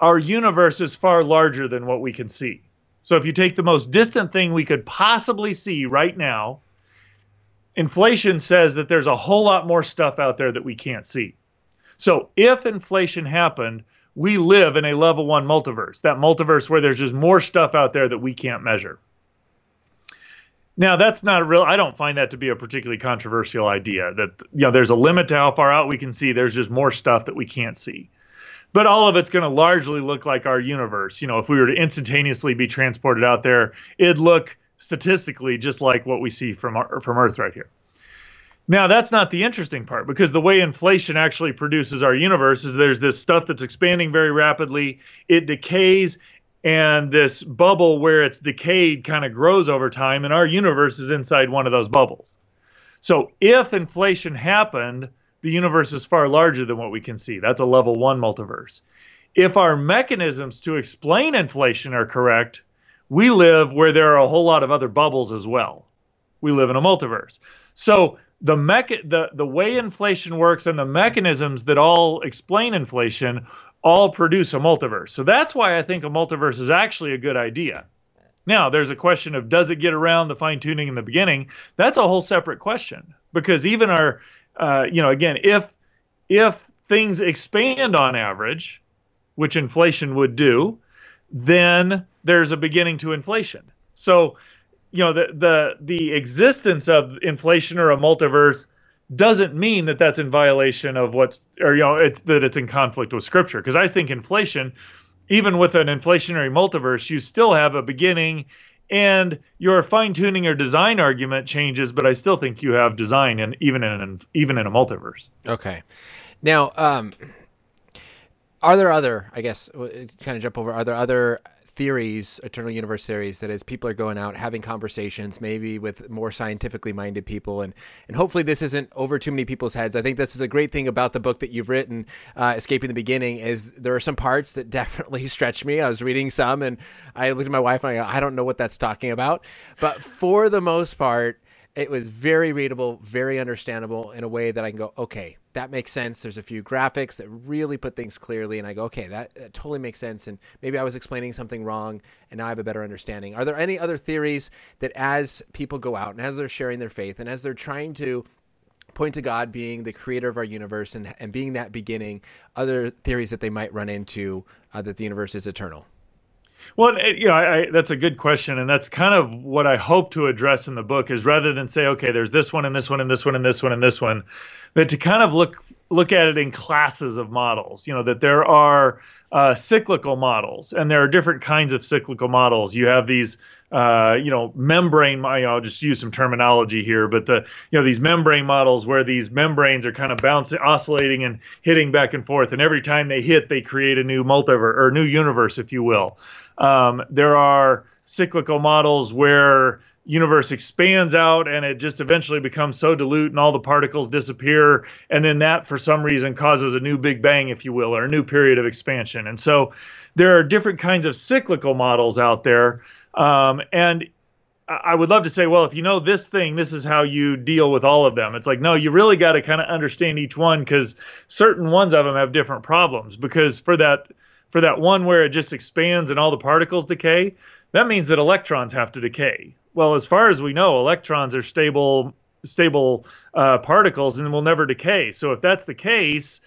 our universe is far larger than what we can see. So if you take the most distant thing we could possibly see right now, inflation says that there's a whole lot more stuff out there that we can't see. So if inflation happened, we live in a level one multiverse, that multiverse where there's just more stuff out there that we can't measure. Now that's not real. I don't find that to be a particularly controversial idea. That you know, there's a limit to how far out we can see. There's just more stuff that we can't see. But all of it's going to largely look like our universe. You know, if we were to instantaneously be transported out there, it'd look statistically just like what we see from our, from Earth right here. Now, that's not the interesting part because the way inflation actually produces our universe is there's this stuff that's expanding very rapidly, it decays, and this bubble where it's decayed kind of grows over time, and our universe is inside one of those bubbles. So, if inflation happened, the universe is far larger than what we can see. That's a level one multiverse. If our mechanisms to explain inflation are correct, we live where there are a whole lot of other bubbles as well. We live in a multiverse. So the mecha- the the way inflation works and the mechanisms that all explain inflation all produce a multiverse. So that's why I think a multiverse is actually a good idea. Now, there's a question of does it get around the fine tuning in the beginning? That's a whole separate question because even our, uh, you know, again, if if things expand on average, which inflation would do, then there's a beginning to inflation. So, you know, the the the existence of inflation or a multiverse doesn't mean that that's in violation of what's or you know it's that it's in conflict with scripture because I think inflation even with an inflationary multiverse you still have a beginning and your fine tuning or design argument changes but I still think you have design and even in an, even in a multiverse. Okay. Now um are there other i guess kind of jump over are there other theories, eternal universe theories, that as people are going out having conversations, maybe with more scientifically minded people, and and hopefully this isn't over too many people's heads. I think this is a great thing about the book that you've written, uh, Escaping the Beginning, is there are some parts that definitely stretch me. I was reading some, and I looked at my wife and I go, I don't know what that's talking about, but for the most part it was very readable, very understandable in a way that I can go, okay, that makes sense. There's a few graphics that really put things clearly, and I go, okay, that, that, totally makes sense. And maybe I was explaining something wrong, and now I have a better understanding. Are there any other theories that, as people go out and as they're sharing their faith and as they're trying to point to God being the creator of our universe and, and being that beginning, other theories that they might run into uh, that the universe is eternal? Well, you know, I, I, that's a good question, and that's kind of what I hope to address in the book. Is rather than say, okay, there's this one and this one and this one and this one and this one, that to kind of look look at it in classes of models. You know, that there are uh, cyclical models, and there are different kinds of cyclical models. You have these, uh, you know, membrane. I'll just use some terminology here, but the you know these membrane models where these membranes are kind of bouncing, oscillating, and hitting back and forth, and every time they hit, they create a new multiverse or new universe, if you will. Um, there are cyclical models where universe expands out and it just eventually becomes so dilute and all the particles disappear and then that for some reason causes a new big bang if you will or a new period of expansion and so there are different kinds of cyclical models out there um, and I would love to say, well, if you know this thing, this is how you deal with all of them. It's like, no, you really got to kind of understand each one because certain ones of them have different problems. Because for that for that one where it just expands and all the particles decay, that means that electrons have to decay. Well, as far as we know, electrons are stable stable uh, particles and will never decay. So if that's the case,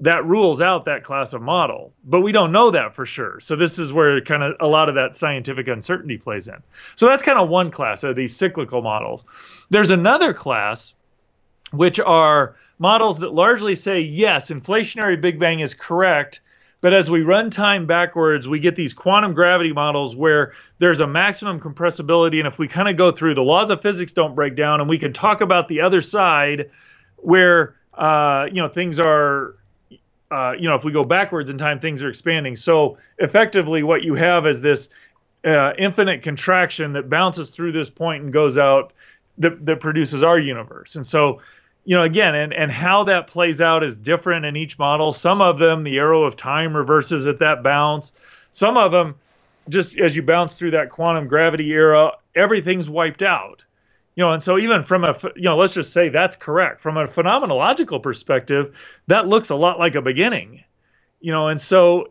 that rules out that class of model. But we don't know that for sure. So this is where kind of a lot of that scientific uncertainty plays in. So that's kind of one class of these cyclical models. There's another class which are models that largely say yes, inflationary Big Bang is correct, but as we run time backwards, we get these quantum gravity models where there's a maximum compressibility. And if we kind of go through, the laws of physics don't break down, and we can talk about the other side where, uh, you know, things are, uh, you know, if we go backwards in time, things are expanding. So effectively, what you have is this uh, infinite contraction that bounces through this point and goes out that, that produces our universe. And so you know, again, and, and how that plays out is different in each model. Some of them, the arrow of time reverses at that bounce. Some of them, just as you bounce through that quantum gravity era, everything's wiped out. You know, and so even from a, you know, let's just say that's correct. From a phenomenological perspective, that looks a lot like a beginning. You know, and so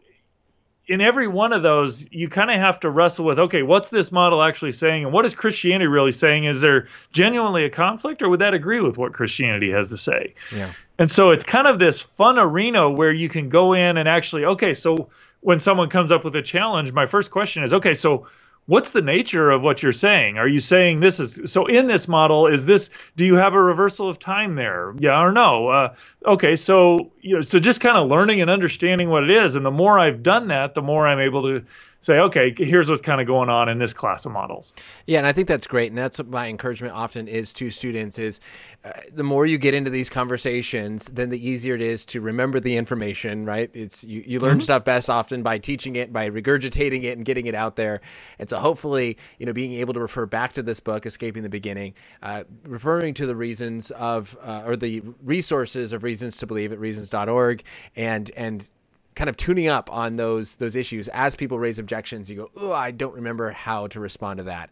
in every one of those, you kind of have to wrestle with okay, what's this model actually saying, and what is Christianity really saying? Is there genuinely a conflict, or would that agree with what Christianity has to say? Yeah. And so it's kind of this fun arena where you can go in and actually, okay, so when someone comes up with a challenge, my first question is, okay, so what's the nature of what you're saying? Are you saying this is so in this model? Is this do you have a reversal of time there? Yeah or no? Uh, okay, so you know, so just kind of learning and understanding what it is, and the more I've done that, the more I'm able to say, okay, here's what's kind of going on in this class of models. Yeah, and I think that's great, and that's what my encouragement often is to students: is uh, the more you get into these conversations, then the easier it is to remember the information. Right? It's you, you learn mm-hmm. stuff best often by teaching it, by regurgitating it, and getting it out there. And so, hopefully, you know, being able to refer back to this book, "Escaping the Beginning," uh, referring to the reasons of uh, or the resources of reasons to believe at reasons.org, and and kind of tuning up on those those issues as people raise objections you go oh i don't remember how to respond to that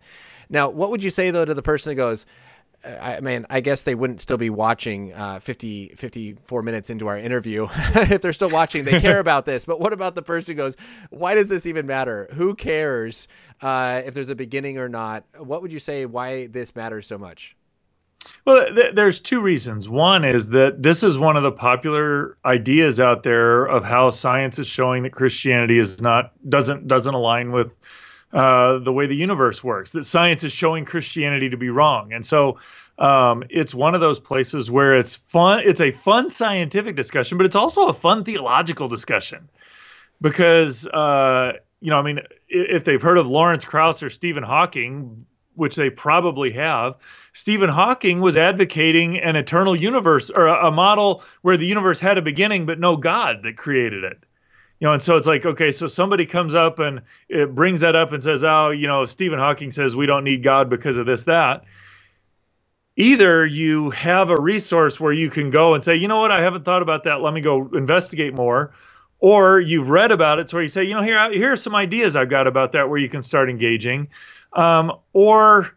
now what would you say though to the person that goes I mean, I guess they wouldn't still be watching uh, 50, 54 minutes into our interview. if they're still watching, they care about this. But what about the person who goes, why does this even matter? Who cares uh, if there's a beginning or not? What would you say why this matters so much? Well, th- there's two reasons. One is that this is one of the popular ideas out there of how science is showing that Christianity is not doesn't doesn't align with uh, the way the universe works. That science is showing Christianity to be wrong, and so um, it's one of those places where it's fun. It's a fun scientific discussion, but it's also a fun theological discussion because uh, you know, I mean, if they've heard of Lawrence Krauss or Stephen Hawking, which they probably have, Stephen Hawking was advocating an eternal universe or a, model where the universe had a beginning but no God that created it. You know, and so it's like, okay, so somebody comes up and it brings that up and says, oh, you know, Stephen Hawking says we don't need God because of this, that. Either you have a resource where you can go and say, you know what, I haven't thought about that. Let me go investigate more. Or you've read about it, so you say, you know, here, here are some ideas I've got about that where you can start engaging um, or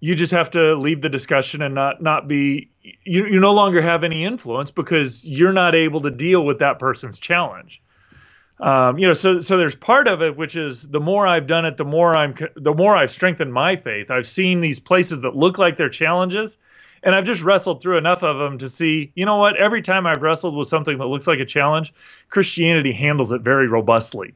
you just have to leave the discussion and not not be you, you no longer have any influence because you're not able to deal with that person's challenge. Um, you know so so there's part of it which is the more i've done it the more i'm the more i've strengthened my faith. I've seen these places that look like they're challenges and i've just wrestled through enough of them to see you know what? Every time i've wrestled with something that looks like a challenge christianity handles it very robustly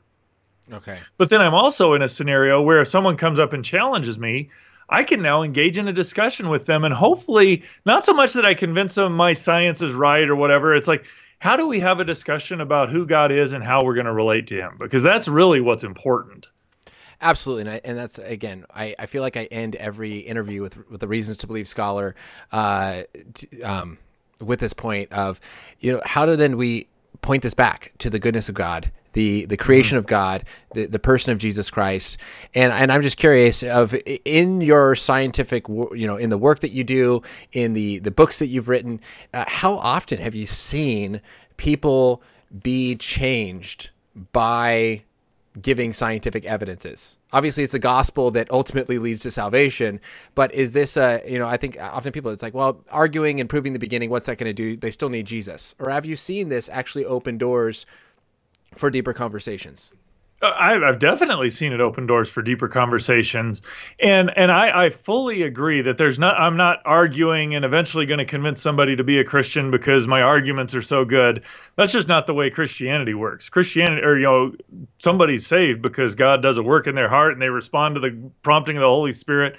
Okay. But then I'm also in a scenario where if someone comes up and challenges me, I can now engage in a discussion with them and hopefully not so much that I convince them my science is right or whatever. It's like, how do we have a discussion about who God is and how we're going to relate to him? Because that's really what's important. Absolutely, and, I, and that's again. I, I feel like I end every interview with with the reasons to believe scholar, uh, to, um, with this point of, you know, how do then we point this back to the goodness of God the the creation of God, the, the person of Jesus Christ, and and I'm just curious of in your scientific, you know, in the work that you do, in the the books that you've written, uh, how often have you seen people be changed by giving scientific evidences. Obviously, it's the gospel that ultimately leads to salvation. But is this a, you know, I think often people, it's like, well, arguing and proving the beginning, what's that going to do? They still need Jesus. Or have you seen this actually open doors for deeper conversations. Uh, I've definitely seen it open doors for deeper conversations, and and I, I fully agree that there's not. I'm not arguing and eventually going to convince somebody to be a Christian because my arguments are so good. That's just not the way Christianity works. Christianity, or you know, somebody's saved because God does a work in their heart and they respond to the prompting of the Holy Spirit.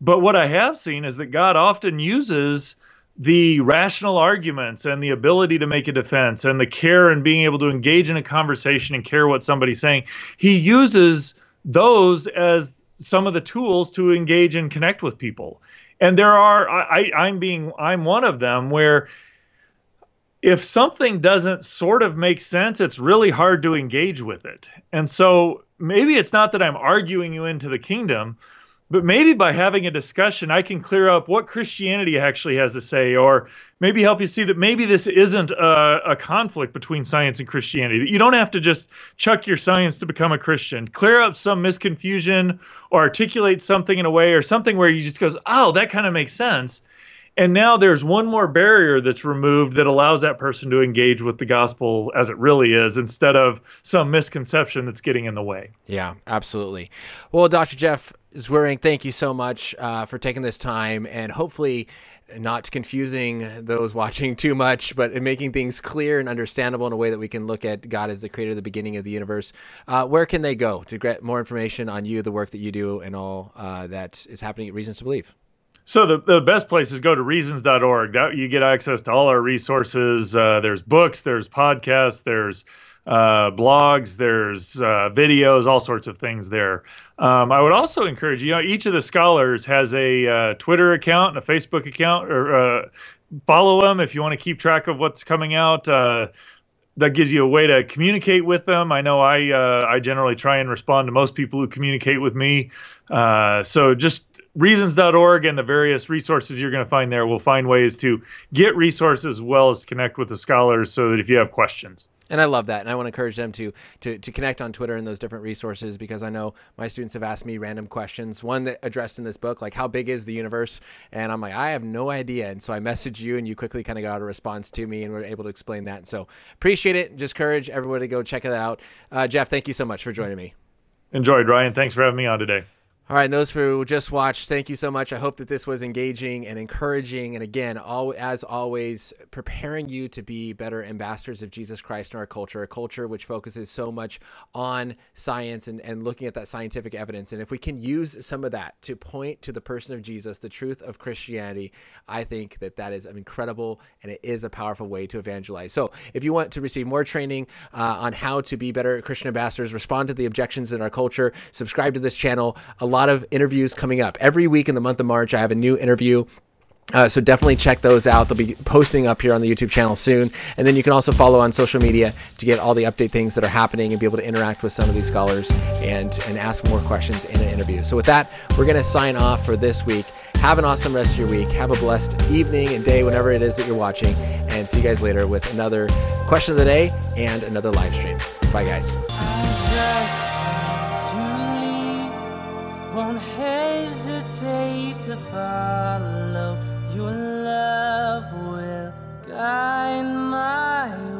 But what I have seen is that God often uses the rational arguments and the ability to make a defense and the care and being able to engage in a conversation and care what somebody's saying he uses those as some of the tools to engage and connect with people. And there are I, i'm being i'm one of them where if something doesn't sort of make sense it's really hard to engage with it. And so maybe it's not that i'm arguing you into the kingdom but maybe by having a discussion, I can clear up what Christianity actually has to say, or maybe help you see that maybe this isn't a, a, conflict between science and Christianity. That you don't have to just chuck your science to become a Christian. Clear up some misconfusion, or articulate something in a way, or something where you just goes, "Oh, that kind of makes sense," And now there's one more barrier that's removed that allows that person to engage with the gospel as it really is instead of some misconception that's getting in the way. Yeah, absolutely. Well, Dr. Jeff Zweerink, thank you so much uh, for taking this time and hopefully not confusing those watching too much, but making things clear and understandable in a way that we can look at God as the creator, of the beginning of the universe. Uh, where can they go to get more information on you, the work that you do, and all uh, that is happening at Reasons to Believe? So the, the best place is go to reasons.org. That you get access to all our resources. Uh, there's books, there's podcasts, there's uh, blogs, there's uh, videos, all sorts of things there. Um, I would also encourage you know each of the scholars has a uh, Twitter account and a Facebook account, or uh, follow them if you want to keep track of what's coming out. Uh, that gives you a way to communicate with them. I know I uh, I generally try and respond to most people who communicate with me. so just reasons.org and the various resources you're going to find there will find ways to get resources as well as connect with the scholars so that if you have questions and I love that, and I want to encourage them to, to to connect on Twitter and those different resources because I know my students have asked me random questions. One that addressed in this book, like how big is the universe, and I'm like, I have no idea. And so I message you, and you quickly kind of got out a response to me, and were able to explain that. So appreciate it. Just encourage everybody to go check it out. Uh, Jeff, thank you so much for joining me. Enjoyed, Ryan. Thanks for having me on today. All right, and those who just watched, thank you so much. I hope that this was engaging and encouraging. And again, all, as always, preparing you to be better ambassadors of Jesus Christ in our culture, a culture which focuses so much on science and, and looking at that scientific evidence. And if we can use some of that to point to the person of Jesus, the truth of Christianity, I think that that is incredible and it is a powerful way to evangelize. So if you want to receive more training uh, on how to be better Christian ambassadors, respond to the objections in our culture, subscribe to this channel. A lot of interviews coming up. Every week in the month of March, I have a new interview. Uh, so definitely check those out. They'll be posting up here on the YouTube channel soon. And then you can also follow on social media to get all the update things that are happening and be able to interact with some of these scholars and, and ask more questions in an interview. So with that, we're going to sign off for this week. Have an awesome rest of your week. Have a blessed evening and day, whenever it is that you're watching. And see you guys later with another question of the day and another live stream. Bye, guys won't hesitate to follow. Your love will guide my way.